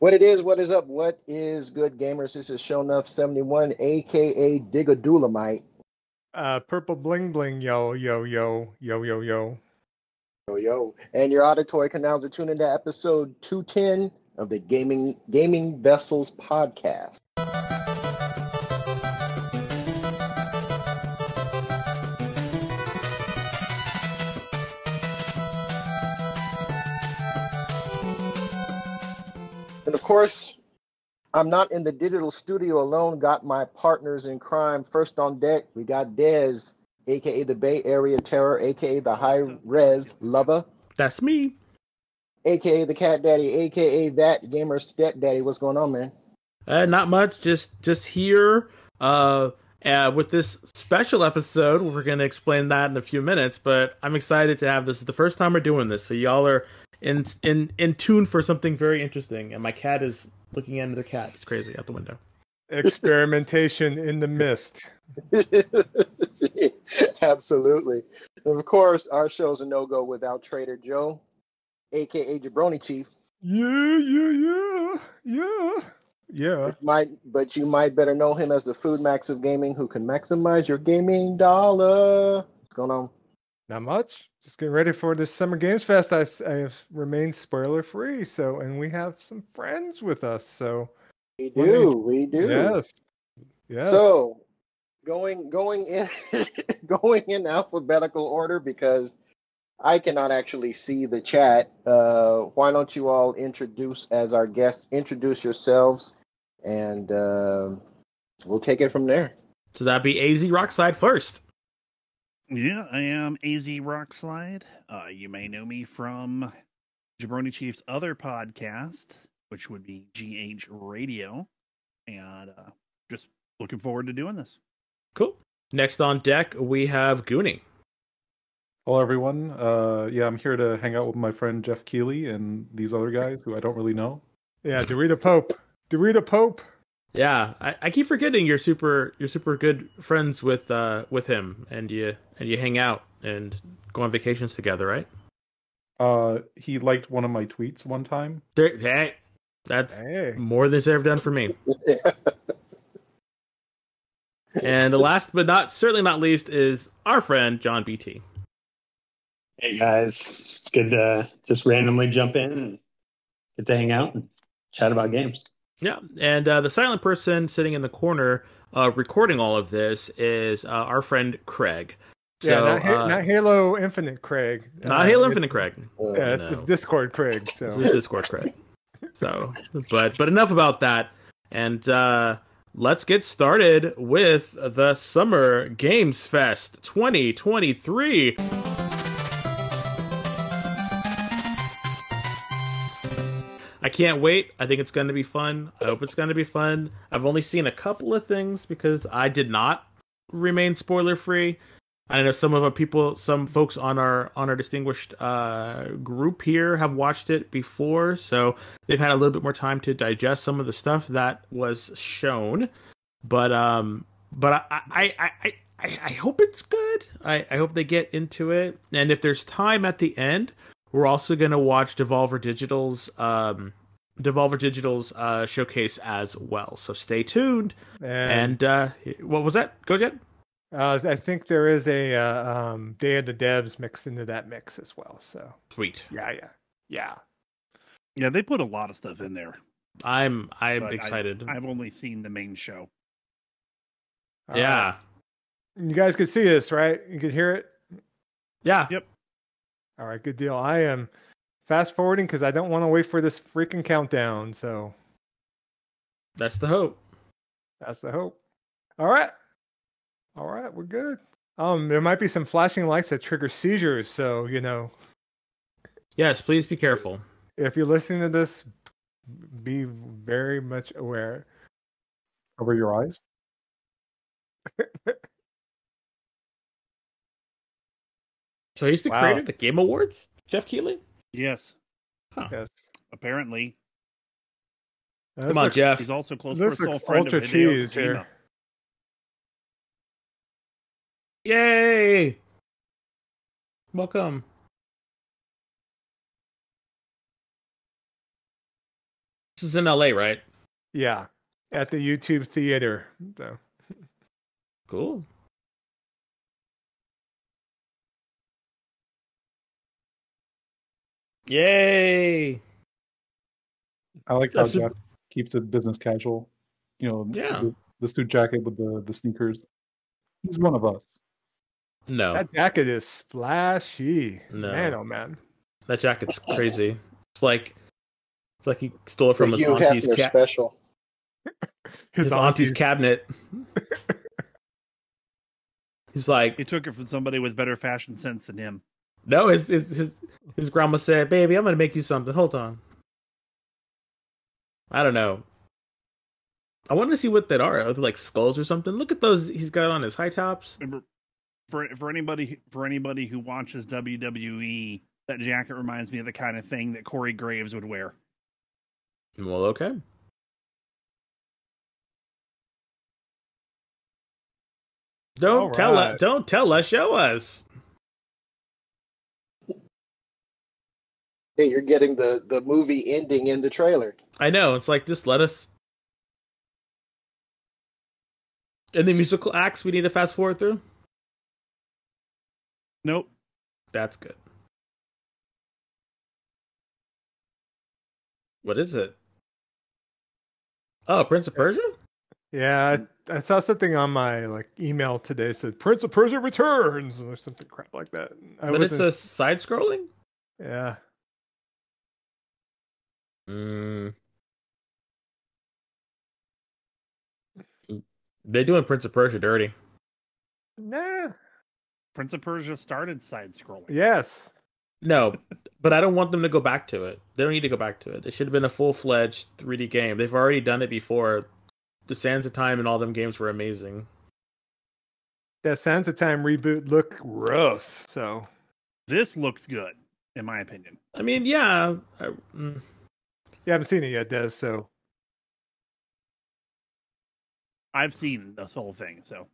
What it is, what is up, what is good, gamers? This is Shownuff71, aka Digadulamite. Uh, purple bling bling, yo, yo, yo, yo, yo, yo. Yo, yo. And your auditory canals are tuned into episode 210 of the Gaming Gaming Vessels podcast. Course, I'm not in the digital studio alone. Got my partners in crime. First on deck, we got Dez, aka the Bay Area Terror, aka the High Res Lover, That's me. aka the Cat Daddy, aka that gamer step daddy. What's going on, man? Uh, not much. Just just here. Uh, uh, with this special episode, we're gonna explain that in a few minutes. But I'm excited to have this. Is the first time we're doing this, so y'all are in in in tune for something very interesting. And my cat is looking at another cat. It's crazy out the window. Experimentation in the mist. Absolutely. And of course, our show's a no go without Trader Joe, aka Jabroni Chief. Yeah, yeah, yeah, yeah, yeah. Might, but you might better know him as the Food Max of gaming, who can maximize your gaming dollar. What's going on? Not much. Just getting ready for this Summer Games Fest. I, I have remained spoiler free. So, and we have some friends with us. So, We do do, you- we do. yes, yes. So, going going in going in alphabetical order because I cannot actually see the chat. Uh, why don't you all introduce as our guests? Introduce yourselves, and uh, we'll take it from there. So that'd be AZ Rockslide first. Yeah, I am AZ Rockslide. Uh, you may know me from Jabroni Chief's other podcast, which would be GH Radio. And uh, just looking forward to doing this. Cool. Next on deck, we have Guni. Hello, everyone. Uh, yeah, I'm here to hang out with my friend Geoff Keighley and these other guys who I don't really know. yeah, Dorito Pope. Dorito Pope. Yeah, I, I keep forgetting you're super you're super good friends with uh with him, and you and you hang out and go on vacations together, right? Uh, he liked one of my tweets one time. There, hey, that's Hey. more than he's ever done for me. And the last but not certainly not least is our friend John BT. Hey guys, good to just randomly jump in and get to hang out and chat about games. Yeah, and uh, the silent person sitting in the corner uh, recording all of this is uh, our friend Craig. So, yeah, not, Ha- uh, not Halo Infinite Craig. not Uh, Halo it- Infinite Craig. Yeah, it's, No. it's Discord Craig. This So is Discord Craig. So, but but enough about that, and uh, let's get started with the Summer Games Fest 2023. I can't wait. I think it's going to be fun. I hope it's going to be fun. I've only seen a couple of things because I did not remain spoiler free. I know some of our people, some folks on our on our distinguished uh, group here have watched it before, so they've had a little bit more time to digest some of the stuff that was shown. But um, but I I I I, I, hope it's good. I, I hope they get into it, and if there's time at the end, we're also gonna watch Devolver Digital's um Devolver Digital's uh showcase as well. So stay tuned. and, And uh, what was that? Go Jet. uh, I think there is a uh, um, Day of the Devs mixed into that mix as well. So Sweet. yeah, yeah, yeah. Yeah, they put a lot of stuff in there. I'm I'm but excited. I've only seen the main show. All yeah. right. You guys could see this, right? You could hear it. Yeah. Yep. All right, good deal. I am fast forwarding because I don't want to wait for this freaking countdown. So That's the hope. that's the hope. All right, all right, we're good. Um, there might be some flashing lights that trigger seizures. So you know, Yes, please be careful. if you're listening to this, be very much aware. Cover your eyes. So he's the Wow. creator of the Game Awards, Geoff Keighley. Yes, Yes. apparently. This Come on, looks- Geoff. He's also close for a This soul looks friend ultra of Hideo cheese Kojima. here. Yay! Welcome. This is in LA, right? Yeah, at the YouTube theater. So Cool. Yay! I like how That's a- Geoff keeps it business casual. You know, Yeah. the, the suit jacket with the the sneakers. He's one of us. No, that jacket is splashy. No. Man, oh man. that jacket's crazy. It's like it's like he stole it from his Hugh auntie's Hefner cat, special. his, auntie's cabinet. He's like, He took it from somebody with better fashion sense than him. No, his his his, his grandma said, "Baby, I'm gonna make you something. Hold on." I don't know. I want to see what that are. Are they like skulls or something? Look at those he's got on his high tops. For for anybody for anybody who watches WWE, that jacket reminds me of the kind of thing that Corey Graves would wear. Well, okay. Don't tell us. Don't tell us. Show us. Hey, you're getting the the movie ending in the trailer. I know. It's like just let us. And the musical acts we need to fast forward through. Nope. That's good. What is it? Oh, Prince of Persia. Yeah, I, I saw something on my like email today said Prince of Persia returns or something crap like that. I but it's wasn't- a side scrolling. yeah. Mm. They're doing Prince of Persia dirty. Nah. Prince of Persia started side scrolling. Yes. No, but I don't want them to go back to it. They don't need to go back to it. It should have been a full fledged 3D game. They've already done it before. The Sands of Time and all them games were amazing. That Sands of Time reboot look rough. So This looks good, in my opinion. I mean, yeah, I, mm, you haven't seen it yet, Dez. So I've seen this whole thing, so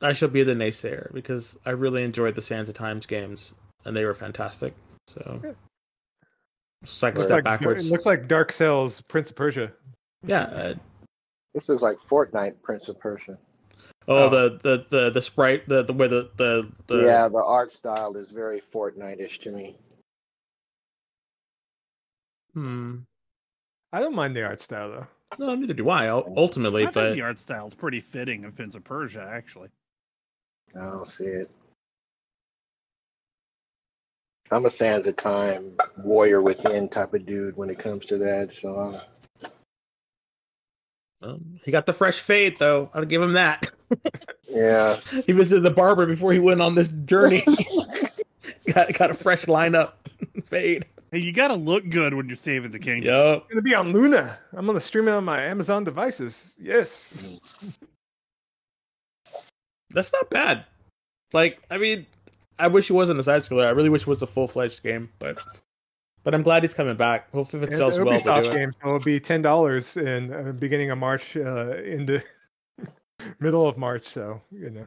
I shall be the naysayer because I really enjoyed the Sands of Times games and they were fantastic. So, Yeah. it's like a looks step like backwards. it looks like Dead Cells Prince of Persia. yeah. Uh, This is like Fortnite Prince of Persia. oh, Oh. the, the the the sprite, the the way the the, the yeah, the art style is very Fortnite-ish to me. Hmm. I don't mind the art style though. No, neither do I. Ultimately, I think but the art style is pretty fitting of Prince of Persia, actually. I don't see it. I'm a Sands of Time warrior within type of dude when it comes to that. So uh, um, he got the fresh fade though. I'll give him that. yeah, he visited the barber before he went on this journey. got got a fresh lineup fade. Hey, you got to look good when you're saving the kingdom. Yup. I'm gonna be on Luna. I'm gonna stream it on my Amazon devices. Yes. That's not bad. Like, I mean, I wish it wasn't a side scroller. I really wish it was a full fledged game, but but I'm glad he's coming back. Hopefully, if it It's sells an well, Ubisoft they do it. game, so it'll be ten dollars in uh, beginning of March, uh, in the middle of March. So you know,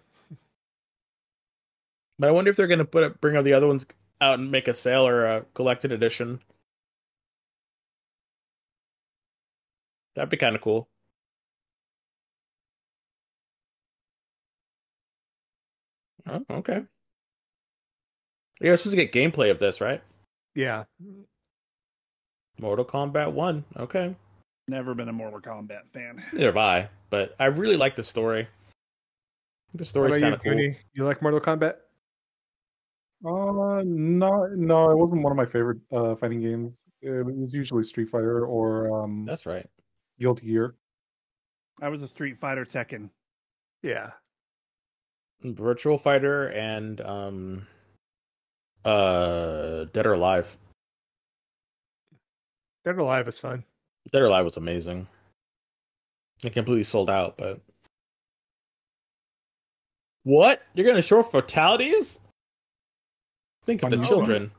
But I wonder if they're gonna put it, bring all the other ones out and make a sale or a collected edition. That'd be kind of cool. Oh, okay. You're supposed to get gameplay of this, right? yeah, Mortal Kombat 1. Okay. Never been a Mortal Kombat fan. Neither have I, but I really like the story. The How story's kind of cool. You like Mortal Kombat? Uh, no, no, it wasn't one of my favorite uh, fighting games. It was usually Street Fighter or um, That's right. Guilty Gear. I was a Street Fighter Tekken. Yeah, Virtual Fighter and um uh Dead or Alive. Dead or Alive is fun. Dead or Alive was amazing. It completely sold out, but What? You're gonna show fatalities? Think of the children.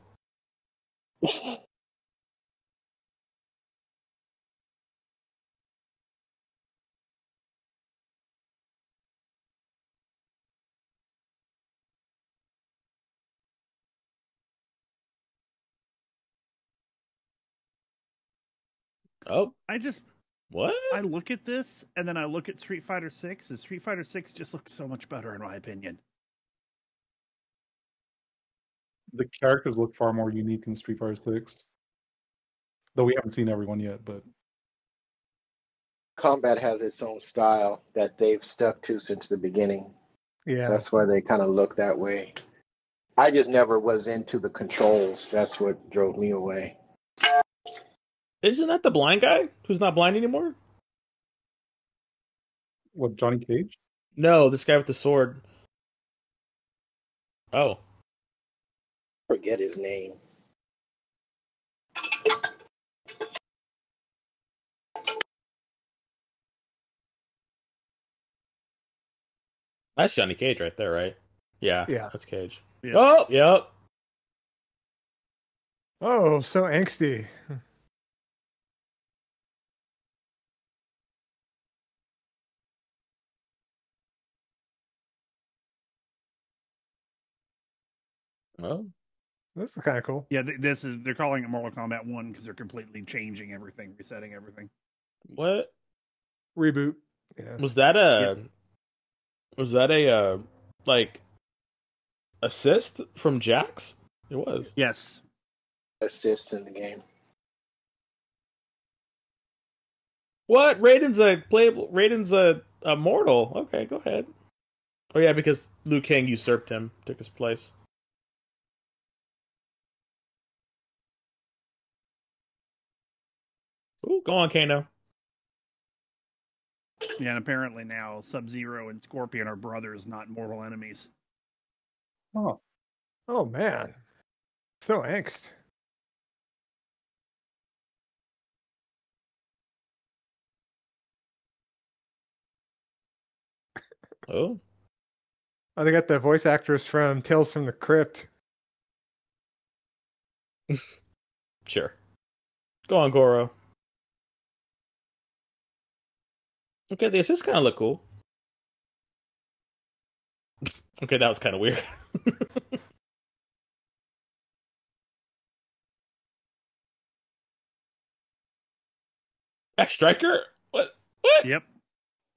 Oh, I just what? I look at this and then I look at Street Fighter Six, and Street Fighter Six just looks so much better in my opinion. The characters look far more unique in Street Fighter Six. Though we haven't seen everyone yet, but Combat has its own style that they've stuck to since the beginning. Yeah. That's why they kind of look that way. I just never was into the controls. That's what drove me away. Isn't that the blind guy who's not blind anymore? what Johnny Cage? No, this guy with the sword. Oh, Forget his name. that's Johnny Cage right there, right? Yeah, Yeah. that's Cage. Yeah. Oh, yep. Oh, so angsty. Oh, This is kind of cool. Yeah, th- this is they're calling it Mortal Kombat One because they're completely changing everything, resetting everything. what Reboot. Yeah. was that? A was that a uh, like assist from Jax? It was. Yes, Assist in the game. What? Raiden's a playable. Raiden's a, a mortal. Okay, go ahead. Oh yeah, because Liu Kang usurped him, took his place. Go on, Kano. yeah, and apparently now Sub Zero and Scorpion are brothers, not mortal enemies. Oh, Oh man. So angst. Oh, Oh, they got the voice actress from Tales from the Crypt. sure. Go on, Goro. Okay, the assists kind of look cool. okay, that was kind of weird. X Striker? What? What? Yep.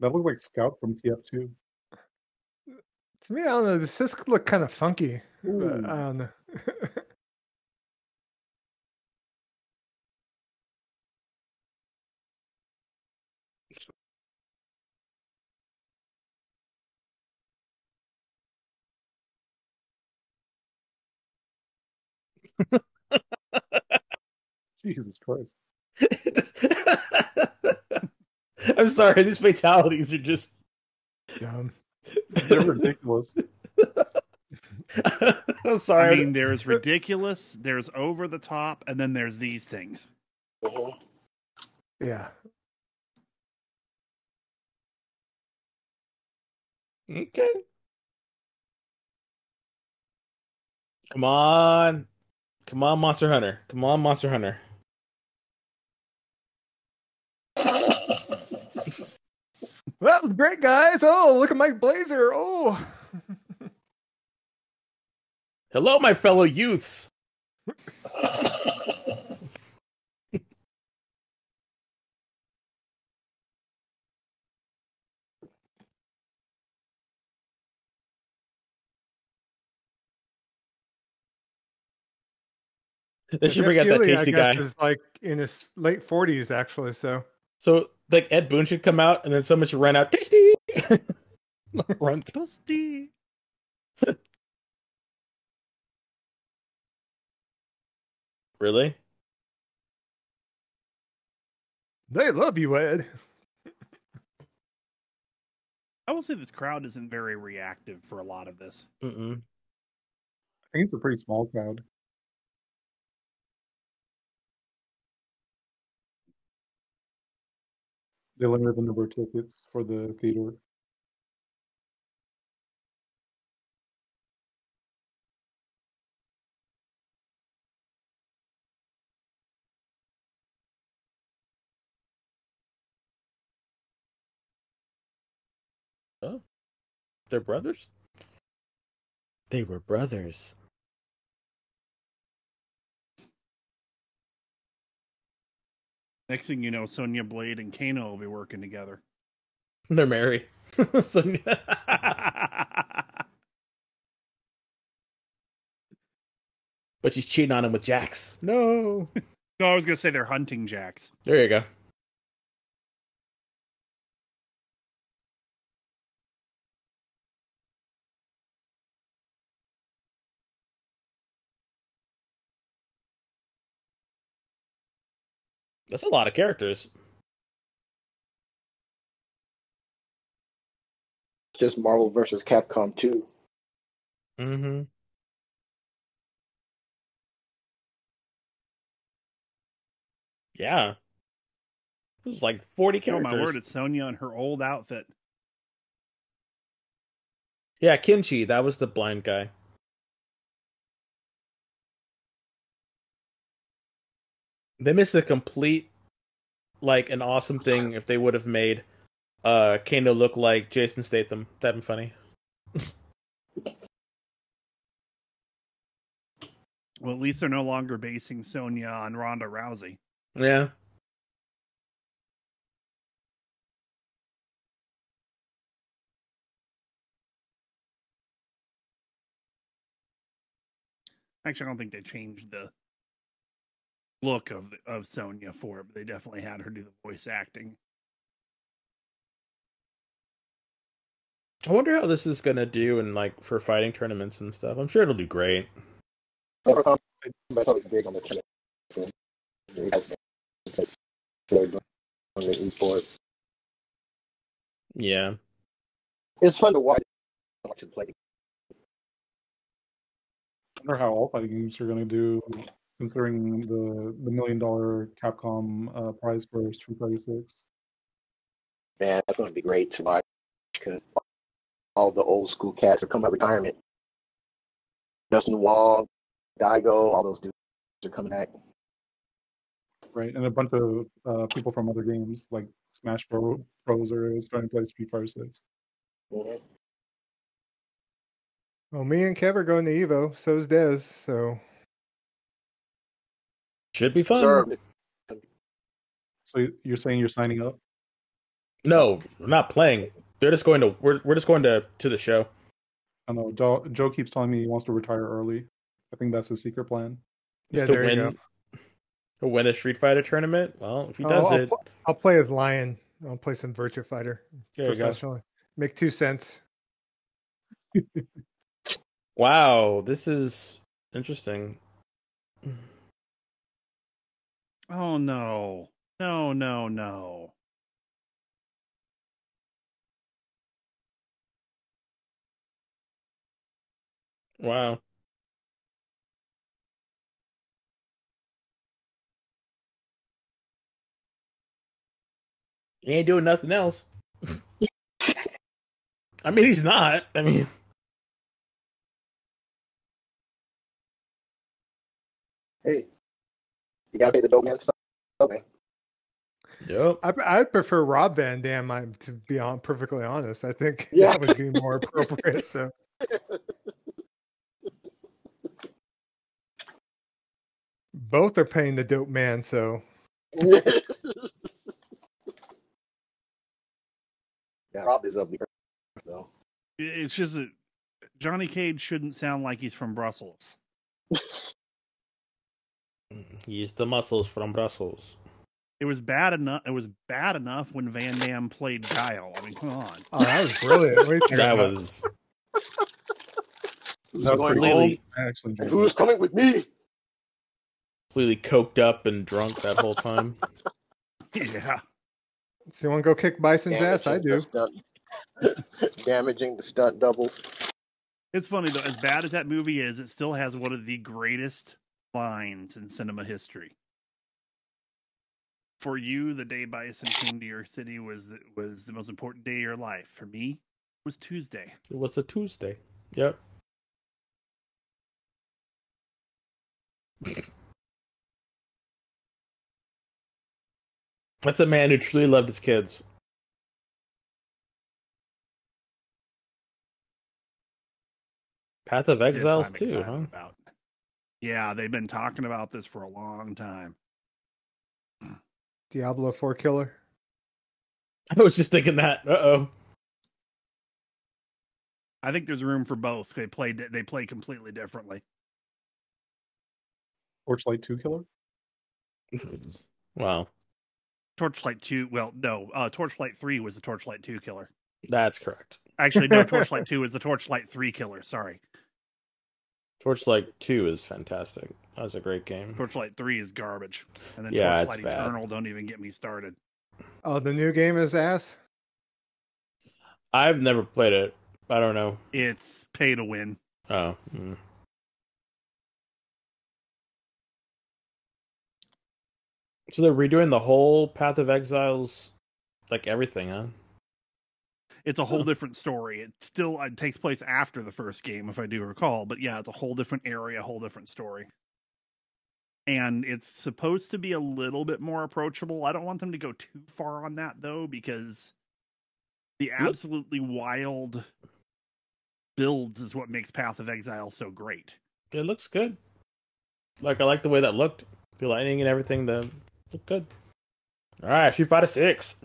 that looked like Scout from TF2. To me, I don't know. The assists look kind of funky. But I don't know. Jesus Christ! I'm sorry, these fatalities are just. Dumb. They're ridiculous. I'm sorry. I mean, there's ridiculous, there's over the top, and then there's these things. Mhm. Yeah. Okay. Come on. Come on, Monster Hunter. Come on, Monster Hunter. That was great, guys. Oh, look at my blazer. Oh. Hello, my fellow youths. They should Geoff bring out that Keighley, tasty I guess, guy. is like in his late 40s, actually. So So, like, Ed Boon should come out, and then someone should run out, tasty! run. Toasty. Really? they love you, Ed. I will say this crowd isn't very reactive for a lot of this. Mm-mm. I think it's a pretty small crowd. They limited the number of tickets for the theater. Oh, They're brothers? They were brothers. Next thing you know, Sonya Blade and Kano will be working together. They're married. so, but she's cheating on him with Jax. No. No, I was gonna say they're hunting jacks. There you go. That's a lot of characters. It's Just Marvel versus Capcom 2. Mm-hmm. Yeah. It was like 40 characters. Oh characters. my word, it's Sonya in her old outfit. Yeah, Kenshi, that was the blind guy. They missed a complete, like, an awesome thing if they would have made uh Kano look like Jason Statham. That'd be funny. Well, at least they're no longer basing Sonya on Ronda Rousey. Yeah. Actually, I don't think they changed the look of the, of Sonya for it, but they definitely had her do the voice acting. I wonder how this is gonna do in like for fighting tournaments and stuff. I'm sure it'll do great. Capcom, but it's big on the tournament. scene. You guys know, They're doing on the esports. Yeah. It's fun to watch. Watch it play. I wonder how all fighting games are going to do, considering the the million dollar Capcom uh, prize for Street Fighter Six. Man, that's going to be great to watch because all the old school cats are coming out of retirement. Justin Wong, Daigo, all those dudes are coming back. right? And a bunch of uh, people from other games like Smash Bro- Bros. are starting to play Street Fighter Six. Mhm. Well, me and Kev are going to Evo. So's Dez. So Should be fun. Sure. So you're saying you're signing up? No, we're not playing. They're just going to we're we're just going to to the show. I know Joe, Joe keeps telling me he wants to retire early. I think that's his secret plan. yeah, Just to there you win go. to win a Street Fighter tournament. Well, if he Oh, does I'll, it, pl- I'll play as Lion. I'll play some Virtua Fighter there you go. professionally. Make two cents. Wow, this is interesting. Oh no. No, no, no. Wow. He ain't doing nothing else. I mean, he's not. I mean, Hey, you gotta pay the dope man stuff, man. yep. I I prefer Rob Van Dam. I'm to be on, perfectly honest, I think Yeah. that would be more appropriate. So both are paying the dope man. So yeah, Rob is up there. So. It's just that Johnny Cage shouldn't sound like he's from Brussels. He's the muscles from Brussels. It was bad enough. It was bad enough when Van Damme played Guile. I mean, come on. oh, that was brilliant. What are you talking That was That was Going pretty home. cool. I actually Who's coming with me? completely coked up and drunk that whole time. Yeah. So you want to go kick Bison's ass? I do. Damaging the stunt doubles. It's funny though. As bad as that movie is, it still has one of the greatest lines in cinema history. For you, the day Bison came to your city was the, was the most important day of your life. For me, it was Tuesday. It was a Tuesday. Yep. That's a man who truly loved his kids. Path of Exiles too, huh? About. Yeah, they've been talking about this for a long time. Diablo 4 killer. I was just thinking that. Uh oh. I think there's room for both. They play they play completely differently. Torchlight 2 killer? Wow, Torchlight 2, well, no, uh, Torchlight 3 was the Torchlight 2 killer. that's correct. Actually, no, Torchlight 2 is the Torchlight 3 killer. Sorry. Torchlight Two is fantastic. That was a great game. Torchlight 3 is garbage. And then Yeah, it's Torchlight bad. Eternal, don't even get me started. Oh, the new game is ass. I've never played it. I don't know. It's pay to win. Oh, mm. so they're redoing the whole Path of Exiles, like everything, huh? It's a whole different story. It still it takes place after the first game, if I do recall. But yeah, it's a whole different area, a whole different story. And it's supposed to be a little bit more approachable. I don't want them to go too far on that though, because the Look- absolutely wild builds is what makes Path of Exile so great. It looks good. Like I like the way that looked. The lighting and everything. The look good. All right, Street Fighter Six.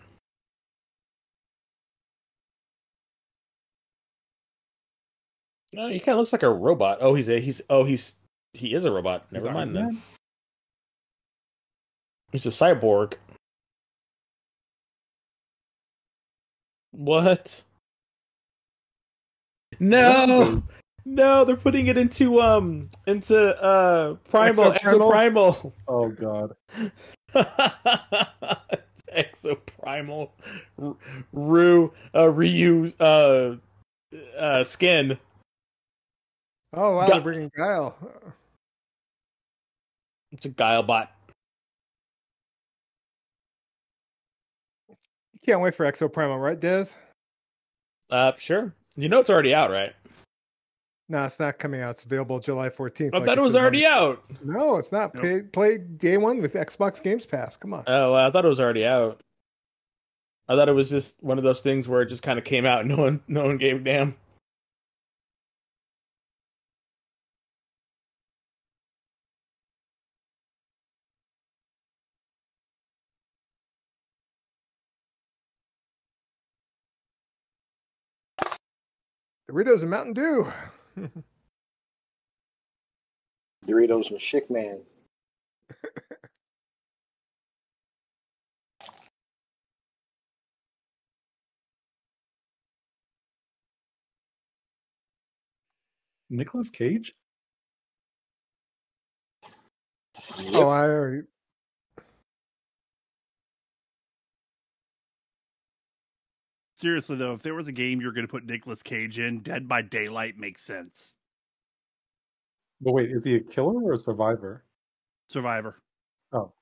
Oh, he kind of looks like a robot. Oh, he's a he's oh he's he is a robot. Never Iron mind then. He's a cyborg. What? No, no, they're putting it into um into uh primal Exoprimal? exoprimal. Oh god. exoprimal R- Rue uh Ryu uh uh skin. Oh wow, Gu- they're bringing Guile. It's a guile bot. Can't wait for Exo Primal, right, Diz? Uh sure. You know it's already out, right? No, it's not coming out. It's available July 14th. I like thought it it was says on already out. No, it's not. Nope. Play, play day one with Xbox Games Pass. Come on. Oh, well, I thought it was already out. I thought it was just one of those things where it just kind of came out and no one no one gave a damn. Doritos and Mountain Dew. Doritos with Chick Man. Nicolas Cage? Oh, I already. Seriously though, if there was a game you're going to put Nicolas Cage in, Dead by Daylight makes sense. But wait, is he a killer or a survivor? Survivor. Oh.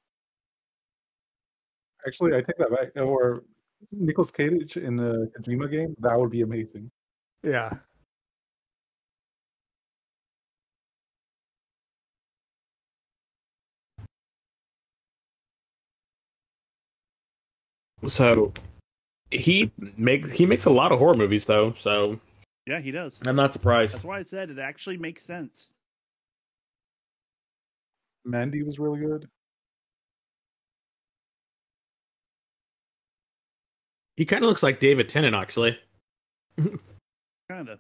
Actually, I take that back. Or Nicolas Cage in the Kojima game? That would be amazing. Yeah. So he make he makes a lot of horror movies though, so Yeah, he does. I'm not surprised. That's why I said it actually makes sense. Mandy was really good. He kind of looks like David Tennant actually. Kind of.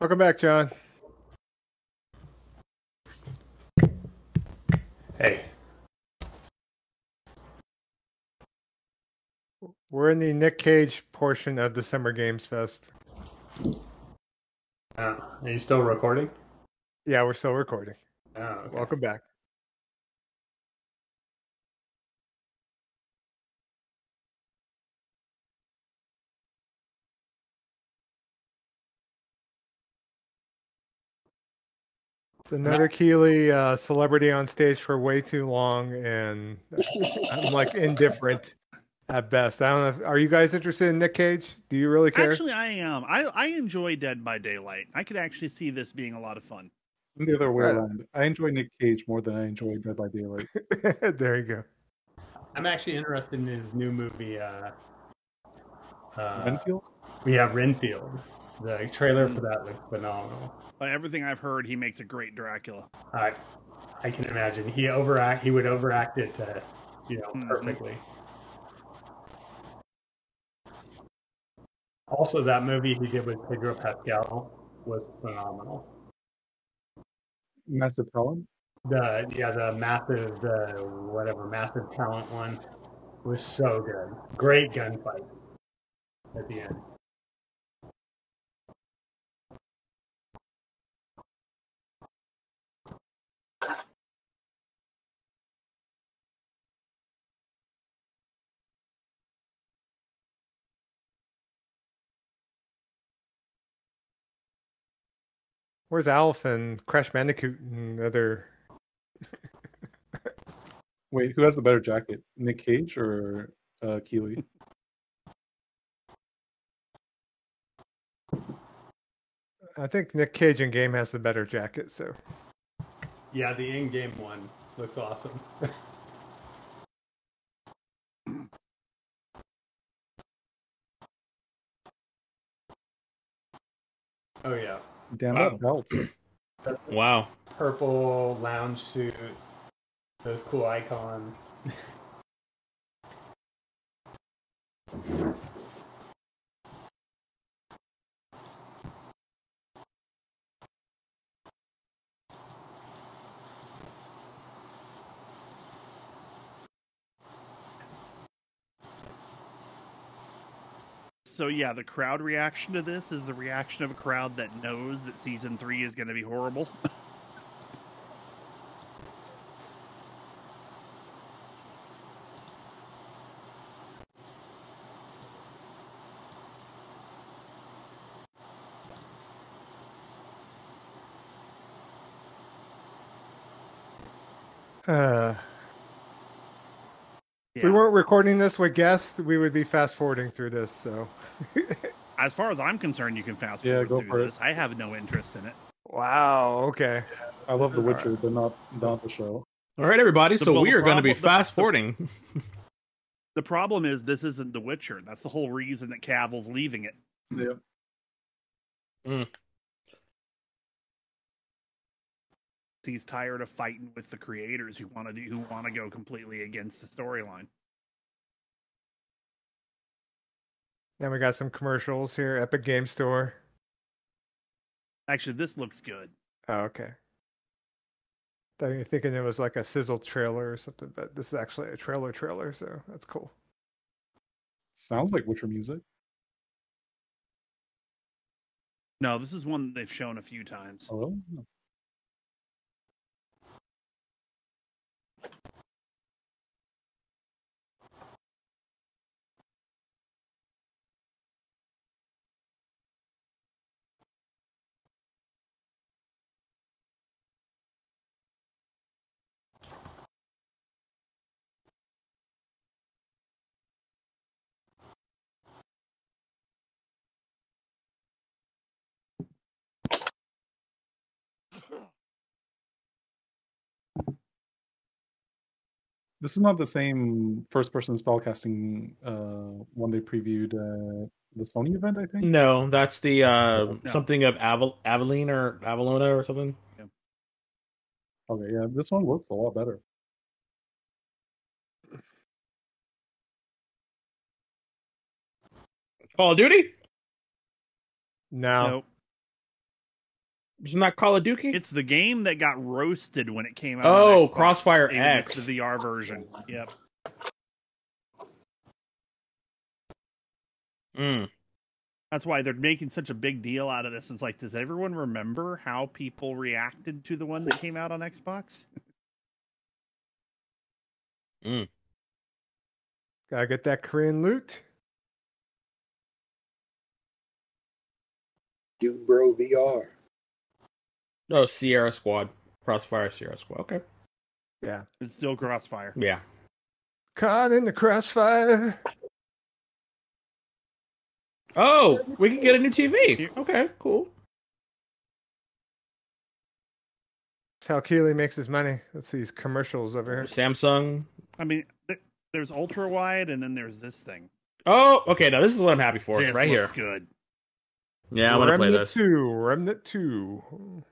Welcome back, John. Hey, We're in the Nick Cage portion of the Summer Games Fest. uh, are you still recording? Yeah, we're still recording. Oh, okay. Welcome back. It's another Keighley uh, celebrity on stage for way too long, and I'm like indifferent at best. I don't know. If, are you guys interested in Nick Cage? Do you really care? Actually, I am. I I enjoy Dead by Daylight. I could actually see this being a lot of fun. And the other way Right. around. I enjoy Nick Cage more than I enjoy Dead by Daylight. there you go. I'm actually interested in his new movie. Uh, uh, Renfield? Yeah, Renfield. The trailer for that looked phenomenal. By everything I've heard, he makes a great Dracula. I I can imagine he overact. He would overact it, uh, you know, Mhm. perfectly. Also, that movie he did with Pedro Pascal was phenomenal. Massive talent. The yeah, the massive, the whatever massive talent one was so good. Great gunfight at the end. Where's Alf and Crash Bandicoot and other? Wait, who has the better jacket, Nick Cage or uh, Keighley? I think Nick Cage in game has the better jacket. So Yeah, the in-game one looks awesome. oh yeah, Damn Wow. that belt. Wow. purple lounge suit, those cool icons. So yeah, the crowd reaction to this is the reaction of a crowd that knows that season three is going to be horrible. uh, if we weren't recording this with guests, we would be fast forwarding through this. So As far as I'm concerned, you can fast Yeah, forward go through for it. this. I have no interest in it. wow. Okay. I love The All right. Witcher, but not not the show. All right, everybody. The- So well, we are going to be fast forwarding. The problem is this isn't The Witcher. That's the whole reason that Cavill's leaving it. Yeah. Mm. He's tired of fighting with the creators who want to do who want to go completely against the storyline. Then we got some commercials here. Epic Game Store. Actually, this looks good. Oh, okay. Thought you were thinking it was like a sizzle trailer or something, but this is actually a trailer trailer, so that's cool. Sounds like Witcher music. No, this is one they've shown a few times. Oh, this is not the same first-person spellcasting uh, one they previewed uh, the Sony event, I think. no, that's the uh, No. something of Aval- Aveline or Avalona or something. Okay, yeah, this one looks a lot better. Call of Duty? Now, Nope. Isn't that Call of Duty? It's the game that got roasted when it came out. Oh, Xbox, Crossfire even X. It's the VR version. Yep. Mm. That's why they're making such a big deal out of this. It's like, does everyone remember how people reacted to the one that came out on Xbox? gotta get that Korean loot. Dude, bro, VR. Oh, Sierra Squad. Crossfire Sierra Squad. Okay. Yeah. It's still Crossfire. Yeah. Caught in the crossfire. Oh, we can get a new TV. Okay, cool. That's how Keighley makes his money. Let's these commercials over here. Samsung. I mean, there's ultra wide, and then there's this thing. Oh, okay. Now this is what I'm happy for. This right here. good. Yeah, I want to play Remnant this. Two. Remnant Two.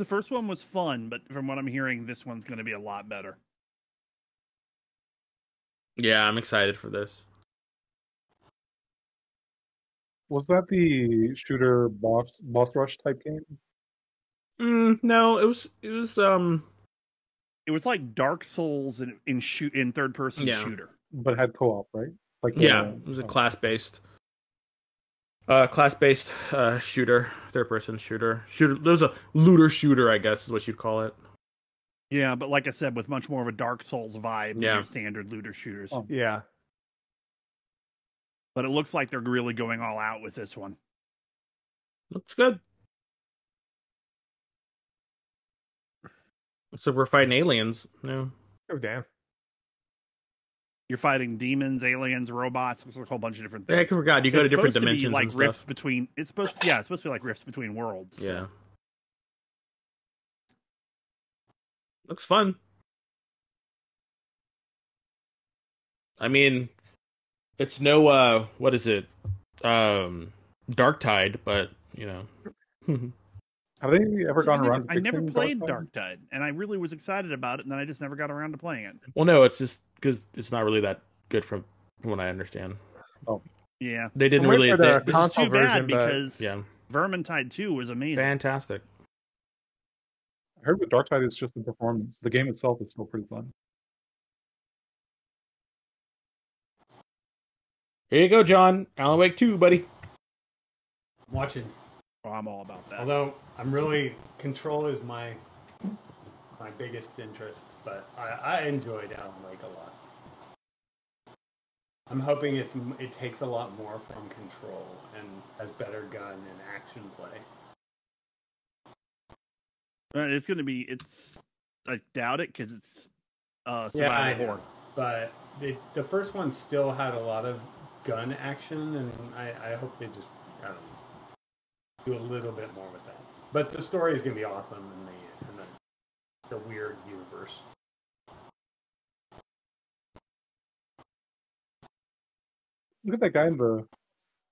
The first one was fun, but from what I'm hearing, this one's going to be a lot better. Yeah, I'm excited for this. Was that the shooter boss boss rush type game? Mm, no, it was it was um It was like Dark Souls in in shoot in third person Yeah. shooter. But had co-op, right? Like yeah, uh, it was a oh. class based uh class based uh shooter, third person shooter. Shooter there's a looter shooter, I guess is what you'd call it. Yeah, but like I said, with much more of a Dark Souls vibe than Yeah. your standard looter shooters. Oh. Yeah. But it looks like they're really going all out with this one. Looks good. So we're fighting aliens. No. Oh damn. You're fighting demons, aliens, robots. It's like a whole bunch of different I things. forgot you go It's to different dimensions. supposed be like and rifts between. It's supposed, yeah, it's supposed to be like rifts between worlds. so- Yeah. Looks fun. I mean, it's no uh what is it? Um Darktide, but you know. Have they ever See, gone I never, around? to I never played Darktide? Dark Tide, and I really was excited about it, and then I just never got around to playing it. well no, it's just cuz it's not really that good from from what I understand. Oh, yeah, They didn't I'm really for the they- which is console too bad version, but because yeah, Vermintide Two was amazing. fantastic. I heard with Darktide, it's just the performance. The game itself is still pretty fun. Here you go, John. Alan Wake 2, buddy. I'm watching. Oh, I'm all about that. Although I'm really control is my my biggest interest, but I, I enjoyed Alan Wake a lot. I'm hoping it's it takes a lot more from control and has better gun and action play. Uh, it's gonna be. It's. I doubt it because it's uh, Yeah, I survival know. horror. But it, the first one still had a lot of gun action, and I, I hope they just I don't know, do a little bit more with that. But the story is gonna be awesome in the in the, the weird universe. Look at that guy in the.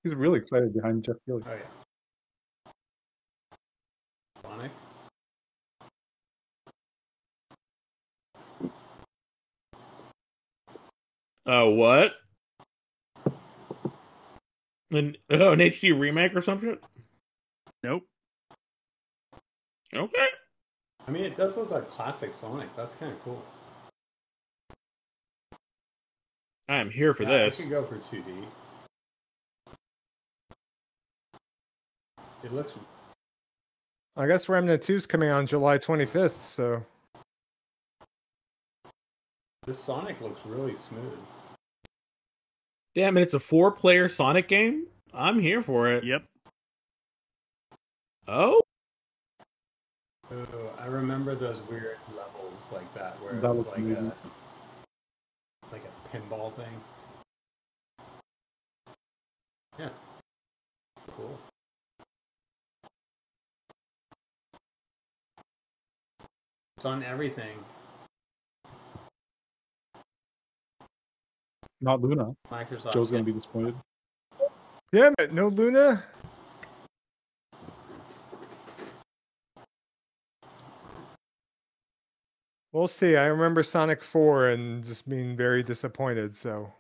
He's really excited behind Geoff Keighley. Oh yeah. Sonic. Oh, uh, what? An, oh, an HD remake or something? Nope. Okay. I mean, it does look like classic Sonic. That's kind of cool. I am here for Yeah, this. I could go for 2D. It looks I guess Remnant 2 is coming out on July 25th, so this Sonic looks really smooth. Damn it, it's a four player Sonic game? I'm here for it. Yep. Oh? Ooh, I remember those weird levels like that where it was looks like amazing. a like a pinball thing. Yeah. Cool. It's on everything. Not Luna. Microsoft. Joe's gonna be disappointed. damn it, no Luna. We'll see. I remember Sonic 4 and just being very disappointed, so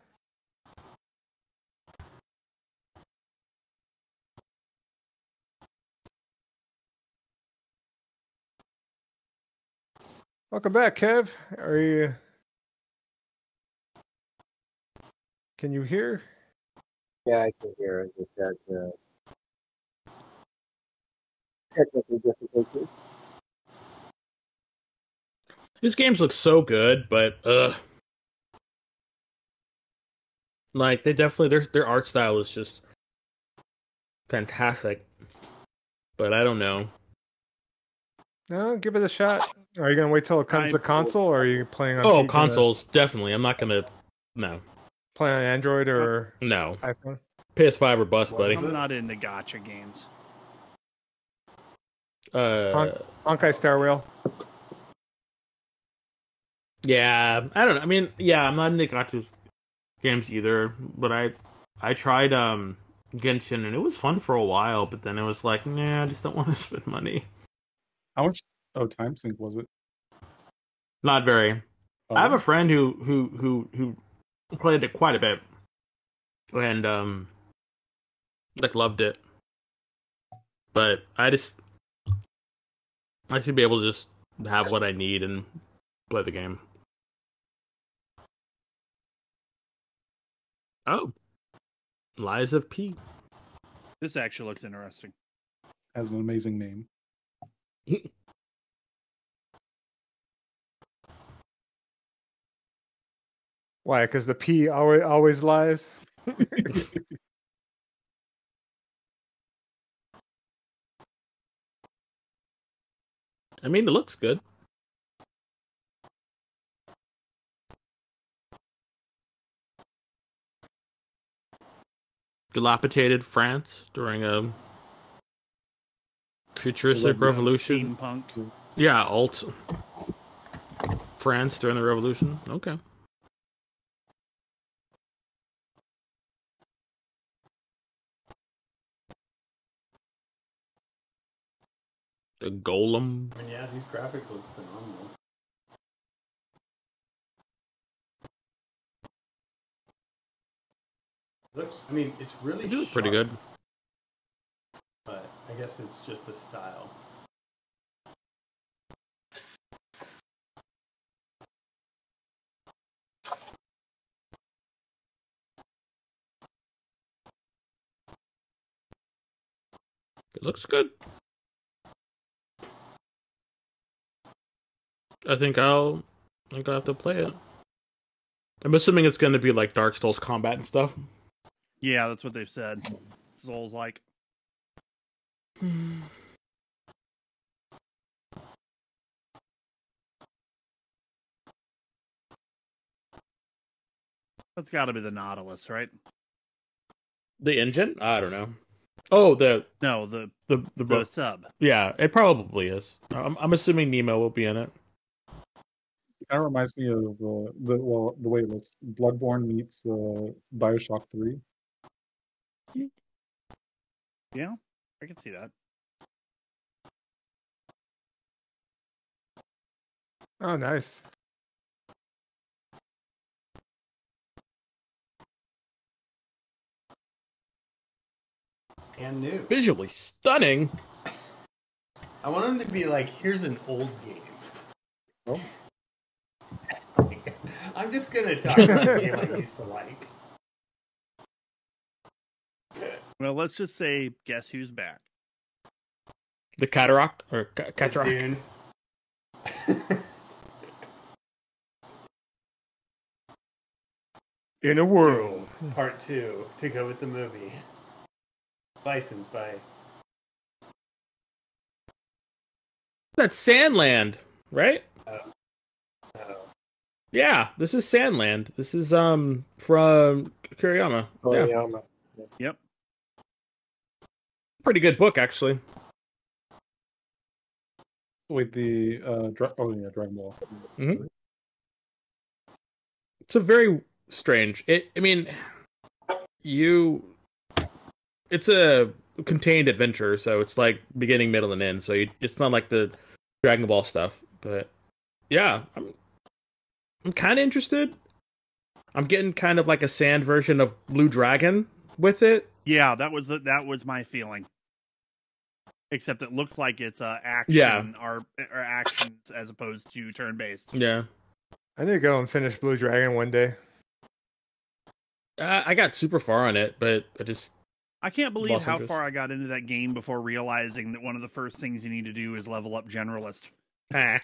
Welcome back, Kev. Are you Can you hear? Yeah, I can hear I Just that uh, technical difficulties. These games look so good, but uh like they definitely their their art style is just fantastic. But I don't know. No, give it a shot. Are you gonna wait till it comes I- to console, or are you playing on? Oh, gonna consoles definitely. I'm not gonna no. Play on Android or No. iPhone? PS5 or bust, buddy. is I'm not into gacha games. Uh Honkai Star Rail. Yeah, I don't know. I mean, yeah, I'm not into gacha games either, but I I tried um Genshin, and it was fun for a while, but then it was like, nah, I just don't want to spend money. How much? Oh, time sink was it? Not very. Oh, I have a friend who who who who played it quite a bit, and um, like loved it. But I just, I should be able to just have what I need and play the game. Oh, Lies of P. This actually looks interesting. has an amazing name. Why? Because the P always always lies. I mean, it looks good. Dilapidated France during a futuristic revolution. Steampunk. Yeah, alt France during the revolution. Okay. The golem. I mean, yeah, these graphics look phenomenal. Looks, I mean, it's really do look pretty good. but I guess it's just a style. It looks good. I think I'll I think I'll have to play it. I'm assuming it's gonna be like Dark Souls combat and stuff. Yeah, that's what they've said. Souls like. That's got to be the Nautilus, right? The engine? I don't know. Oh, the No, the the the, the sub. Yeah, it probably is. I'm, I'm assuming Nemo will be in it. It kind of reminds me of uh, the well the way it looks. Bloodborne meets uh, Bioshock Three. Yeah, I can see that. Oh, nice. And new. Visually stunning. I want them to be like, here's an old game. Oh. I'm just gonna talk about a game I used to like. Well, let's just say, guess who's back? The cataract or ca- cataract. Dune. In a world. Part two to go with the movie. Licensed by. That's Sand Land, right? Uh, Yeah, this is Sand Land. This is um from Toriyama. Oh, yeah, yeah. Yep. Pretty good book actually. With the uh, dra- oh yeah, Dragon Ball. Mhm. It's a very strange. It. I mean, you. It's a contained adventure, so it's like beginning, middle, and end. So you, it's not like the Dragon Ball stuff. But yeah, I'm. I'm kind of interested. I'm getting kind of like a sand version of Blue Dragon with it. Yeah, that was the that was my feeling. Except it looks like it's uh, action Yeah. or, or actions as opposed to turn based. Yeah, I need to go and finish Blue Dragon one day. I, I got super far on it, but I just I can't believe how interest. far I got into that game before realizing that one of the first things you need to do is level up generalist.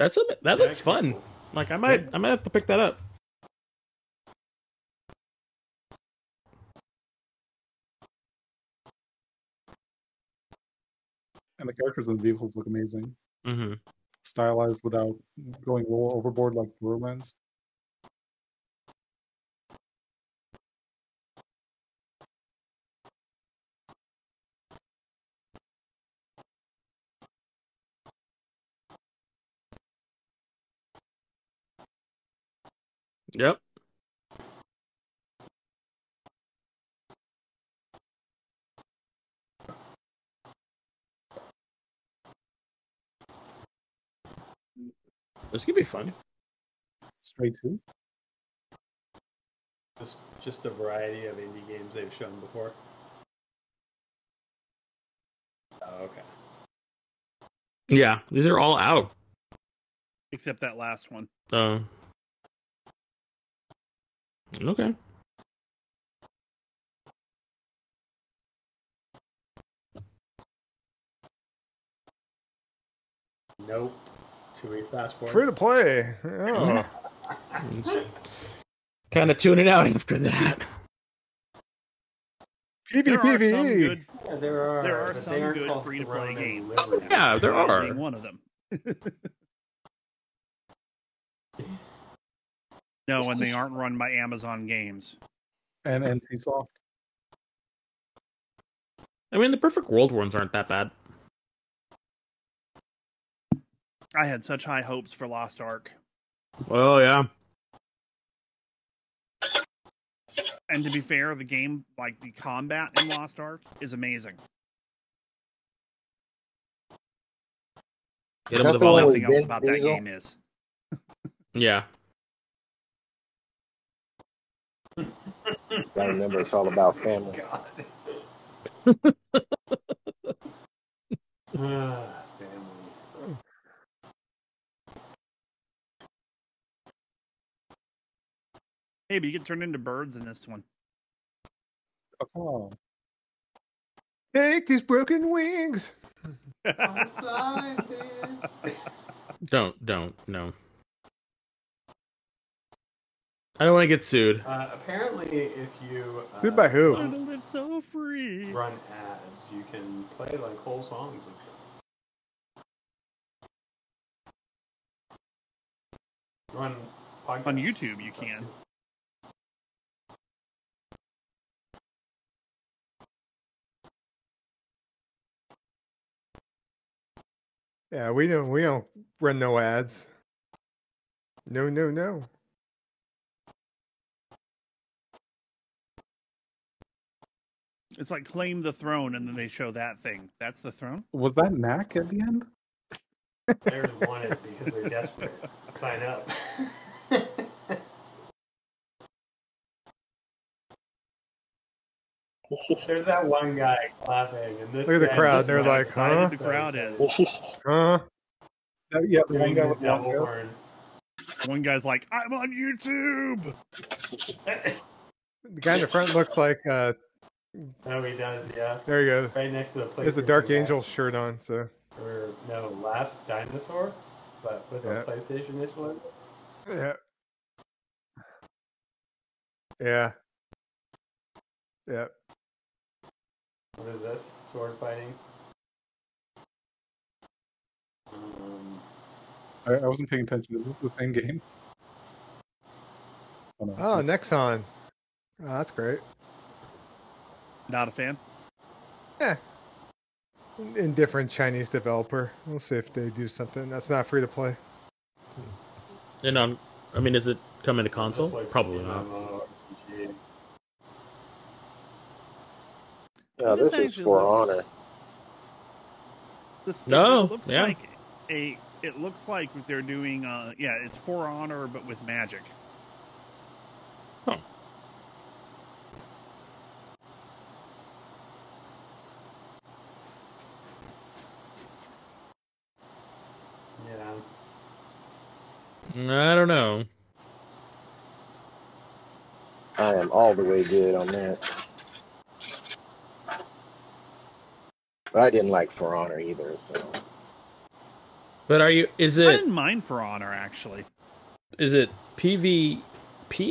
That's a that Yeah, looks fun. cool. Like I might I might have to pick that up. And the characters and the vehicles look amazing. Mm-hmm. Stylized without going a little overboard like romance. Yep. This could be fun. Straight to Just just a variety of indie games they've shown before. Oh, okay. Yeah, these are all out. Except that last one. Uh, okay. Nope. Should we fast forward? Free to play. Oh. Kind of tuning out after that. There are some good, Yeah, there are. there are some good free to play games. Liberty. Yeah, there are. one of them. no, and they aren't run by Amazon Games. And NCSoft. I mean, the Perfect World ones aren't that bad. I had such high hopes for Lost Ark. Well, yeah. And to be fair, the game, like the combat in Lost Ark, is amazing. Get Is them that with the all one that- with Nothing else about that game is. Yeah. Gotta remember, it's all about family. God. Family. Hey, but you get turned into birds in this one. Oh, Take these broken wings. Don't don't no. I don't want to get sued. Uh, apparently, if you uh, Sued by who? Learn to run, live so free. run ads, you can play like whole songs and stuff. Run podcasts On YouTube, you can. too. Yeah, we don't we don't run no ads. No, no, no. It's like claim the throne, and then they show that thing. That's the throne. was that Mac at the end? Players want it because they're desperate. Sign up. There's that one guy clapping, and this Look at the guy crowd, just they're like, excited, huh? The crowd is. Huh? Uh, yeah, the one Doing guy the with the devil hair. horns. One guy's like, "I'm on YouTube." The guy in the front looks like uh oh, he does, yeah. there you go. Right next to the place. He a Dark Angel shirt on, so Or no, Last Dinosaur, but with Yeah. a PlayStation issue. yeah. Yeah. Yeah. What is this? Sword fighting. Um, I, I wasn't paying attention. Is this the same game? Oh, no. Oh, Nexon. Oh, that's great. Not a fan. Yeah. Indifferent Chinese developer. We'll see if they do something. That's not free to play. And on, I mean, is it coming to console? just likes Probably not. MMORPG. Yeah, This this is for looks- honor. This, No, looks yeah. like a. It looks like they're doing. Uh, yeah, it's For Honor, but with magic. Huh. Yeah. I don't know. I am all the way good on that. But I didn't like For Honor either, so But are you? Is it? I it? didn't mind For Honor actually. Is it PvP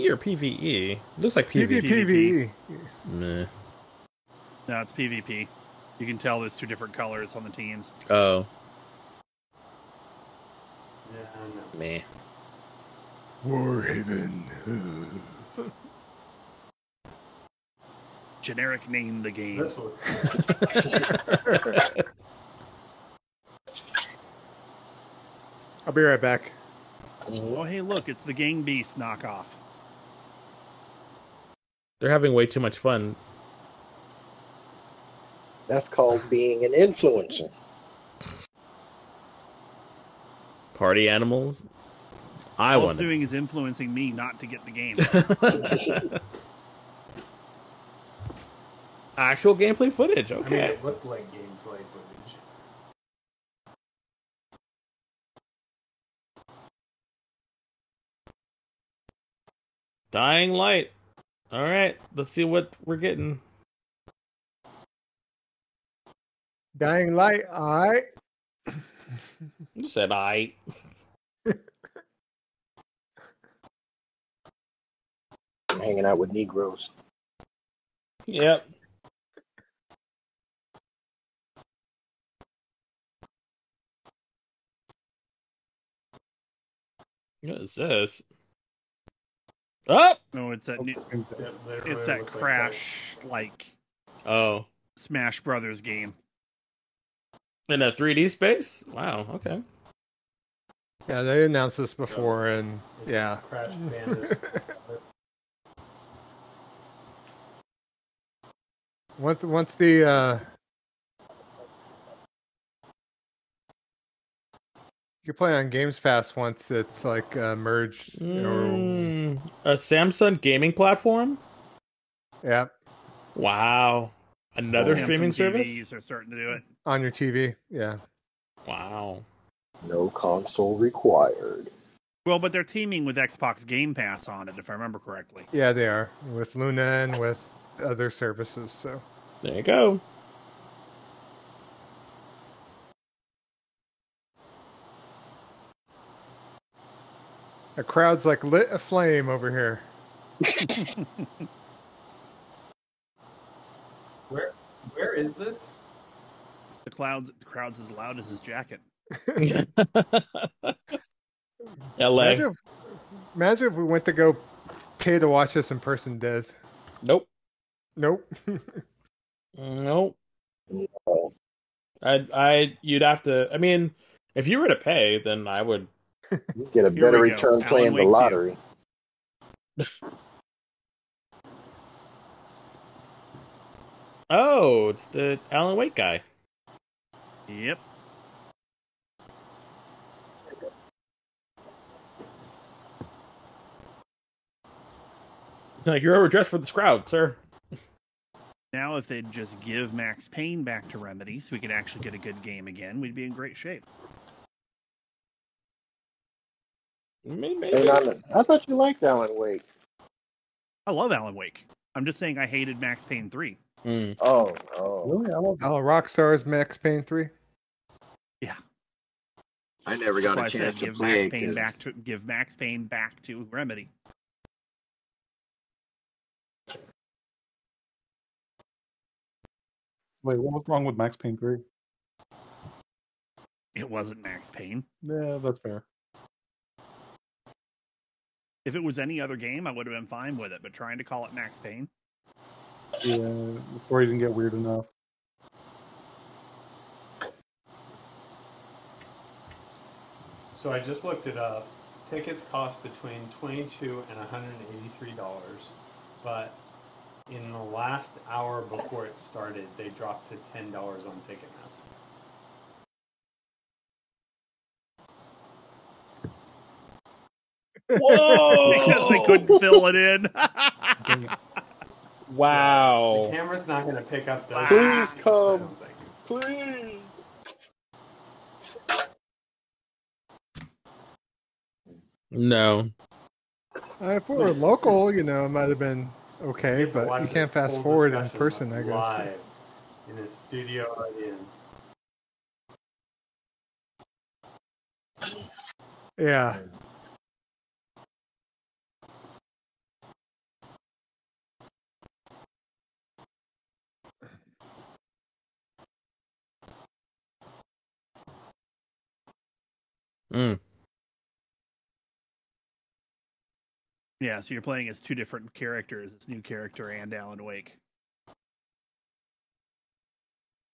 or PvE? It looks like PvP. PvPvE. Meh. No, it's PvP. You can tell there's two different colors on the teams. Oh, Yeah, I know. meh. Warhaven. Generic name the game. This looks I'll be right back. Oh, hey, look, it's the Gang Beast knockoff. They're having way too much fun. That's called being an influencer. Party animals. I All want doing is influencing me not to get the game. Actual gameplay footage. I mean, Okay. it looked like gameplay footage. Dying Light. All right. Let's see what we're getting. Dying Light. I. You said I. I'm hanging out with Negroes. Yep. What is this? Oh! no, it's that new, it's that crash like Oh. Smash Brothers game. In a 3D space? Wow, okay. Yeah, they announced this before, and yeah. Crash Bandicoot. once once the uh, you can play on Games Pass once it's like uh, merged. You know, Mm, a Samsung gaming platform? yeah, Wow. Another Samsung streaming service? TVs are starting to do it. on your TV. Yeah. Wow. No console required. Well, but they're teaming with Xbox Game Pass on it, if I remember correctly. Yeah, they are with Luna and with other services. So There you go. the crowd's like lit aflame over here. Where where is this? The clouds, the crowd's as loud as his jacket. LA. Imagine if, imagine if we went to go pay to watch this in person, Dez. Nope. Nope. Nope. I I you'd have to I mean, if you were to pay, then I would you get a Here better we go. return Alan playing the Wake lottery. Oh, it's the Alan Wake guy. Yep. It's like you're overdressed for this crowd, sir. Now, if they'd just give Max Payne back to Remedy so we could actually get a good game again, we'd be in great shape. Maybe, I, I thought you liked Alan Wake. I love Alan Wake. I'm just saying I hated Max Payne 3. Mm. Oh, oh. Really? I love Oh, Rockstar's Max Payne 3. Yeah. I never That's got why a I said chance to give play Max Payne Payne 'cause back to give Max Payne back to Remedy. Wait, what was wrong with Max Payne 3? It wasn't Max Payne. Yeah, that's fair. If it was any other game, I would have been fine with it. But trying to call it Max Payne, Yeah, the story didn't get weird enough. So I just looked it up. Tickets cost between twenty-two and one hundred and eighty-three dollars, but in the last hour before it started, they dropped to ten dollars on Ticketmaster. Whoa! because they couldn't fill it in. Dang it. The Wow. camera's not going to pick up those. Please I come. Please. No. Uh, if we were local, you know, it might have been You okay, have but you can't fast forward in person, I guess. Live in a studio audience. Yeah. Mm. Yeah, so you're playing as two different characters. This new character and Alan Wake.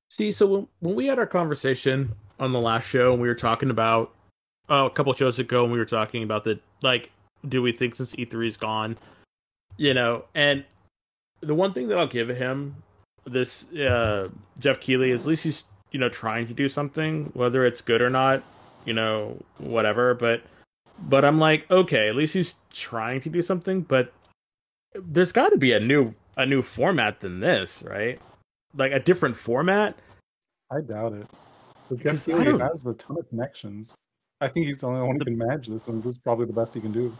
See, so when, when we had our conversation on the last show, and we were talking about oh, a couple shows ago, and we were talking about the like, do we think since E3 is gone, you know, and the one thing that I'll give him this uh, Geoff Keighley is at least he's you know trying to do something, whether it's good or not, you know, whatever. But but I'm like, okay, at least he's trying to do something. But there's got to be a new a new format than this, right? Like a different format. I doubt it. Because Geoff Keighley has a ton of connections. I think he's the only one who can manage this, and this is probably the best he can do.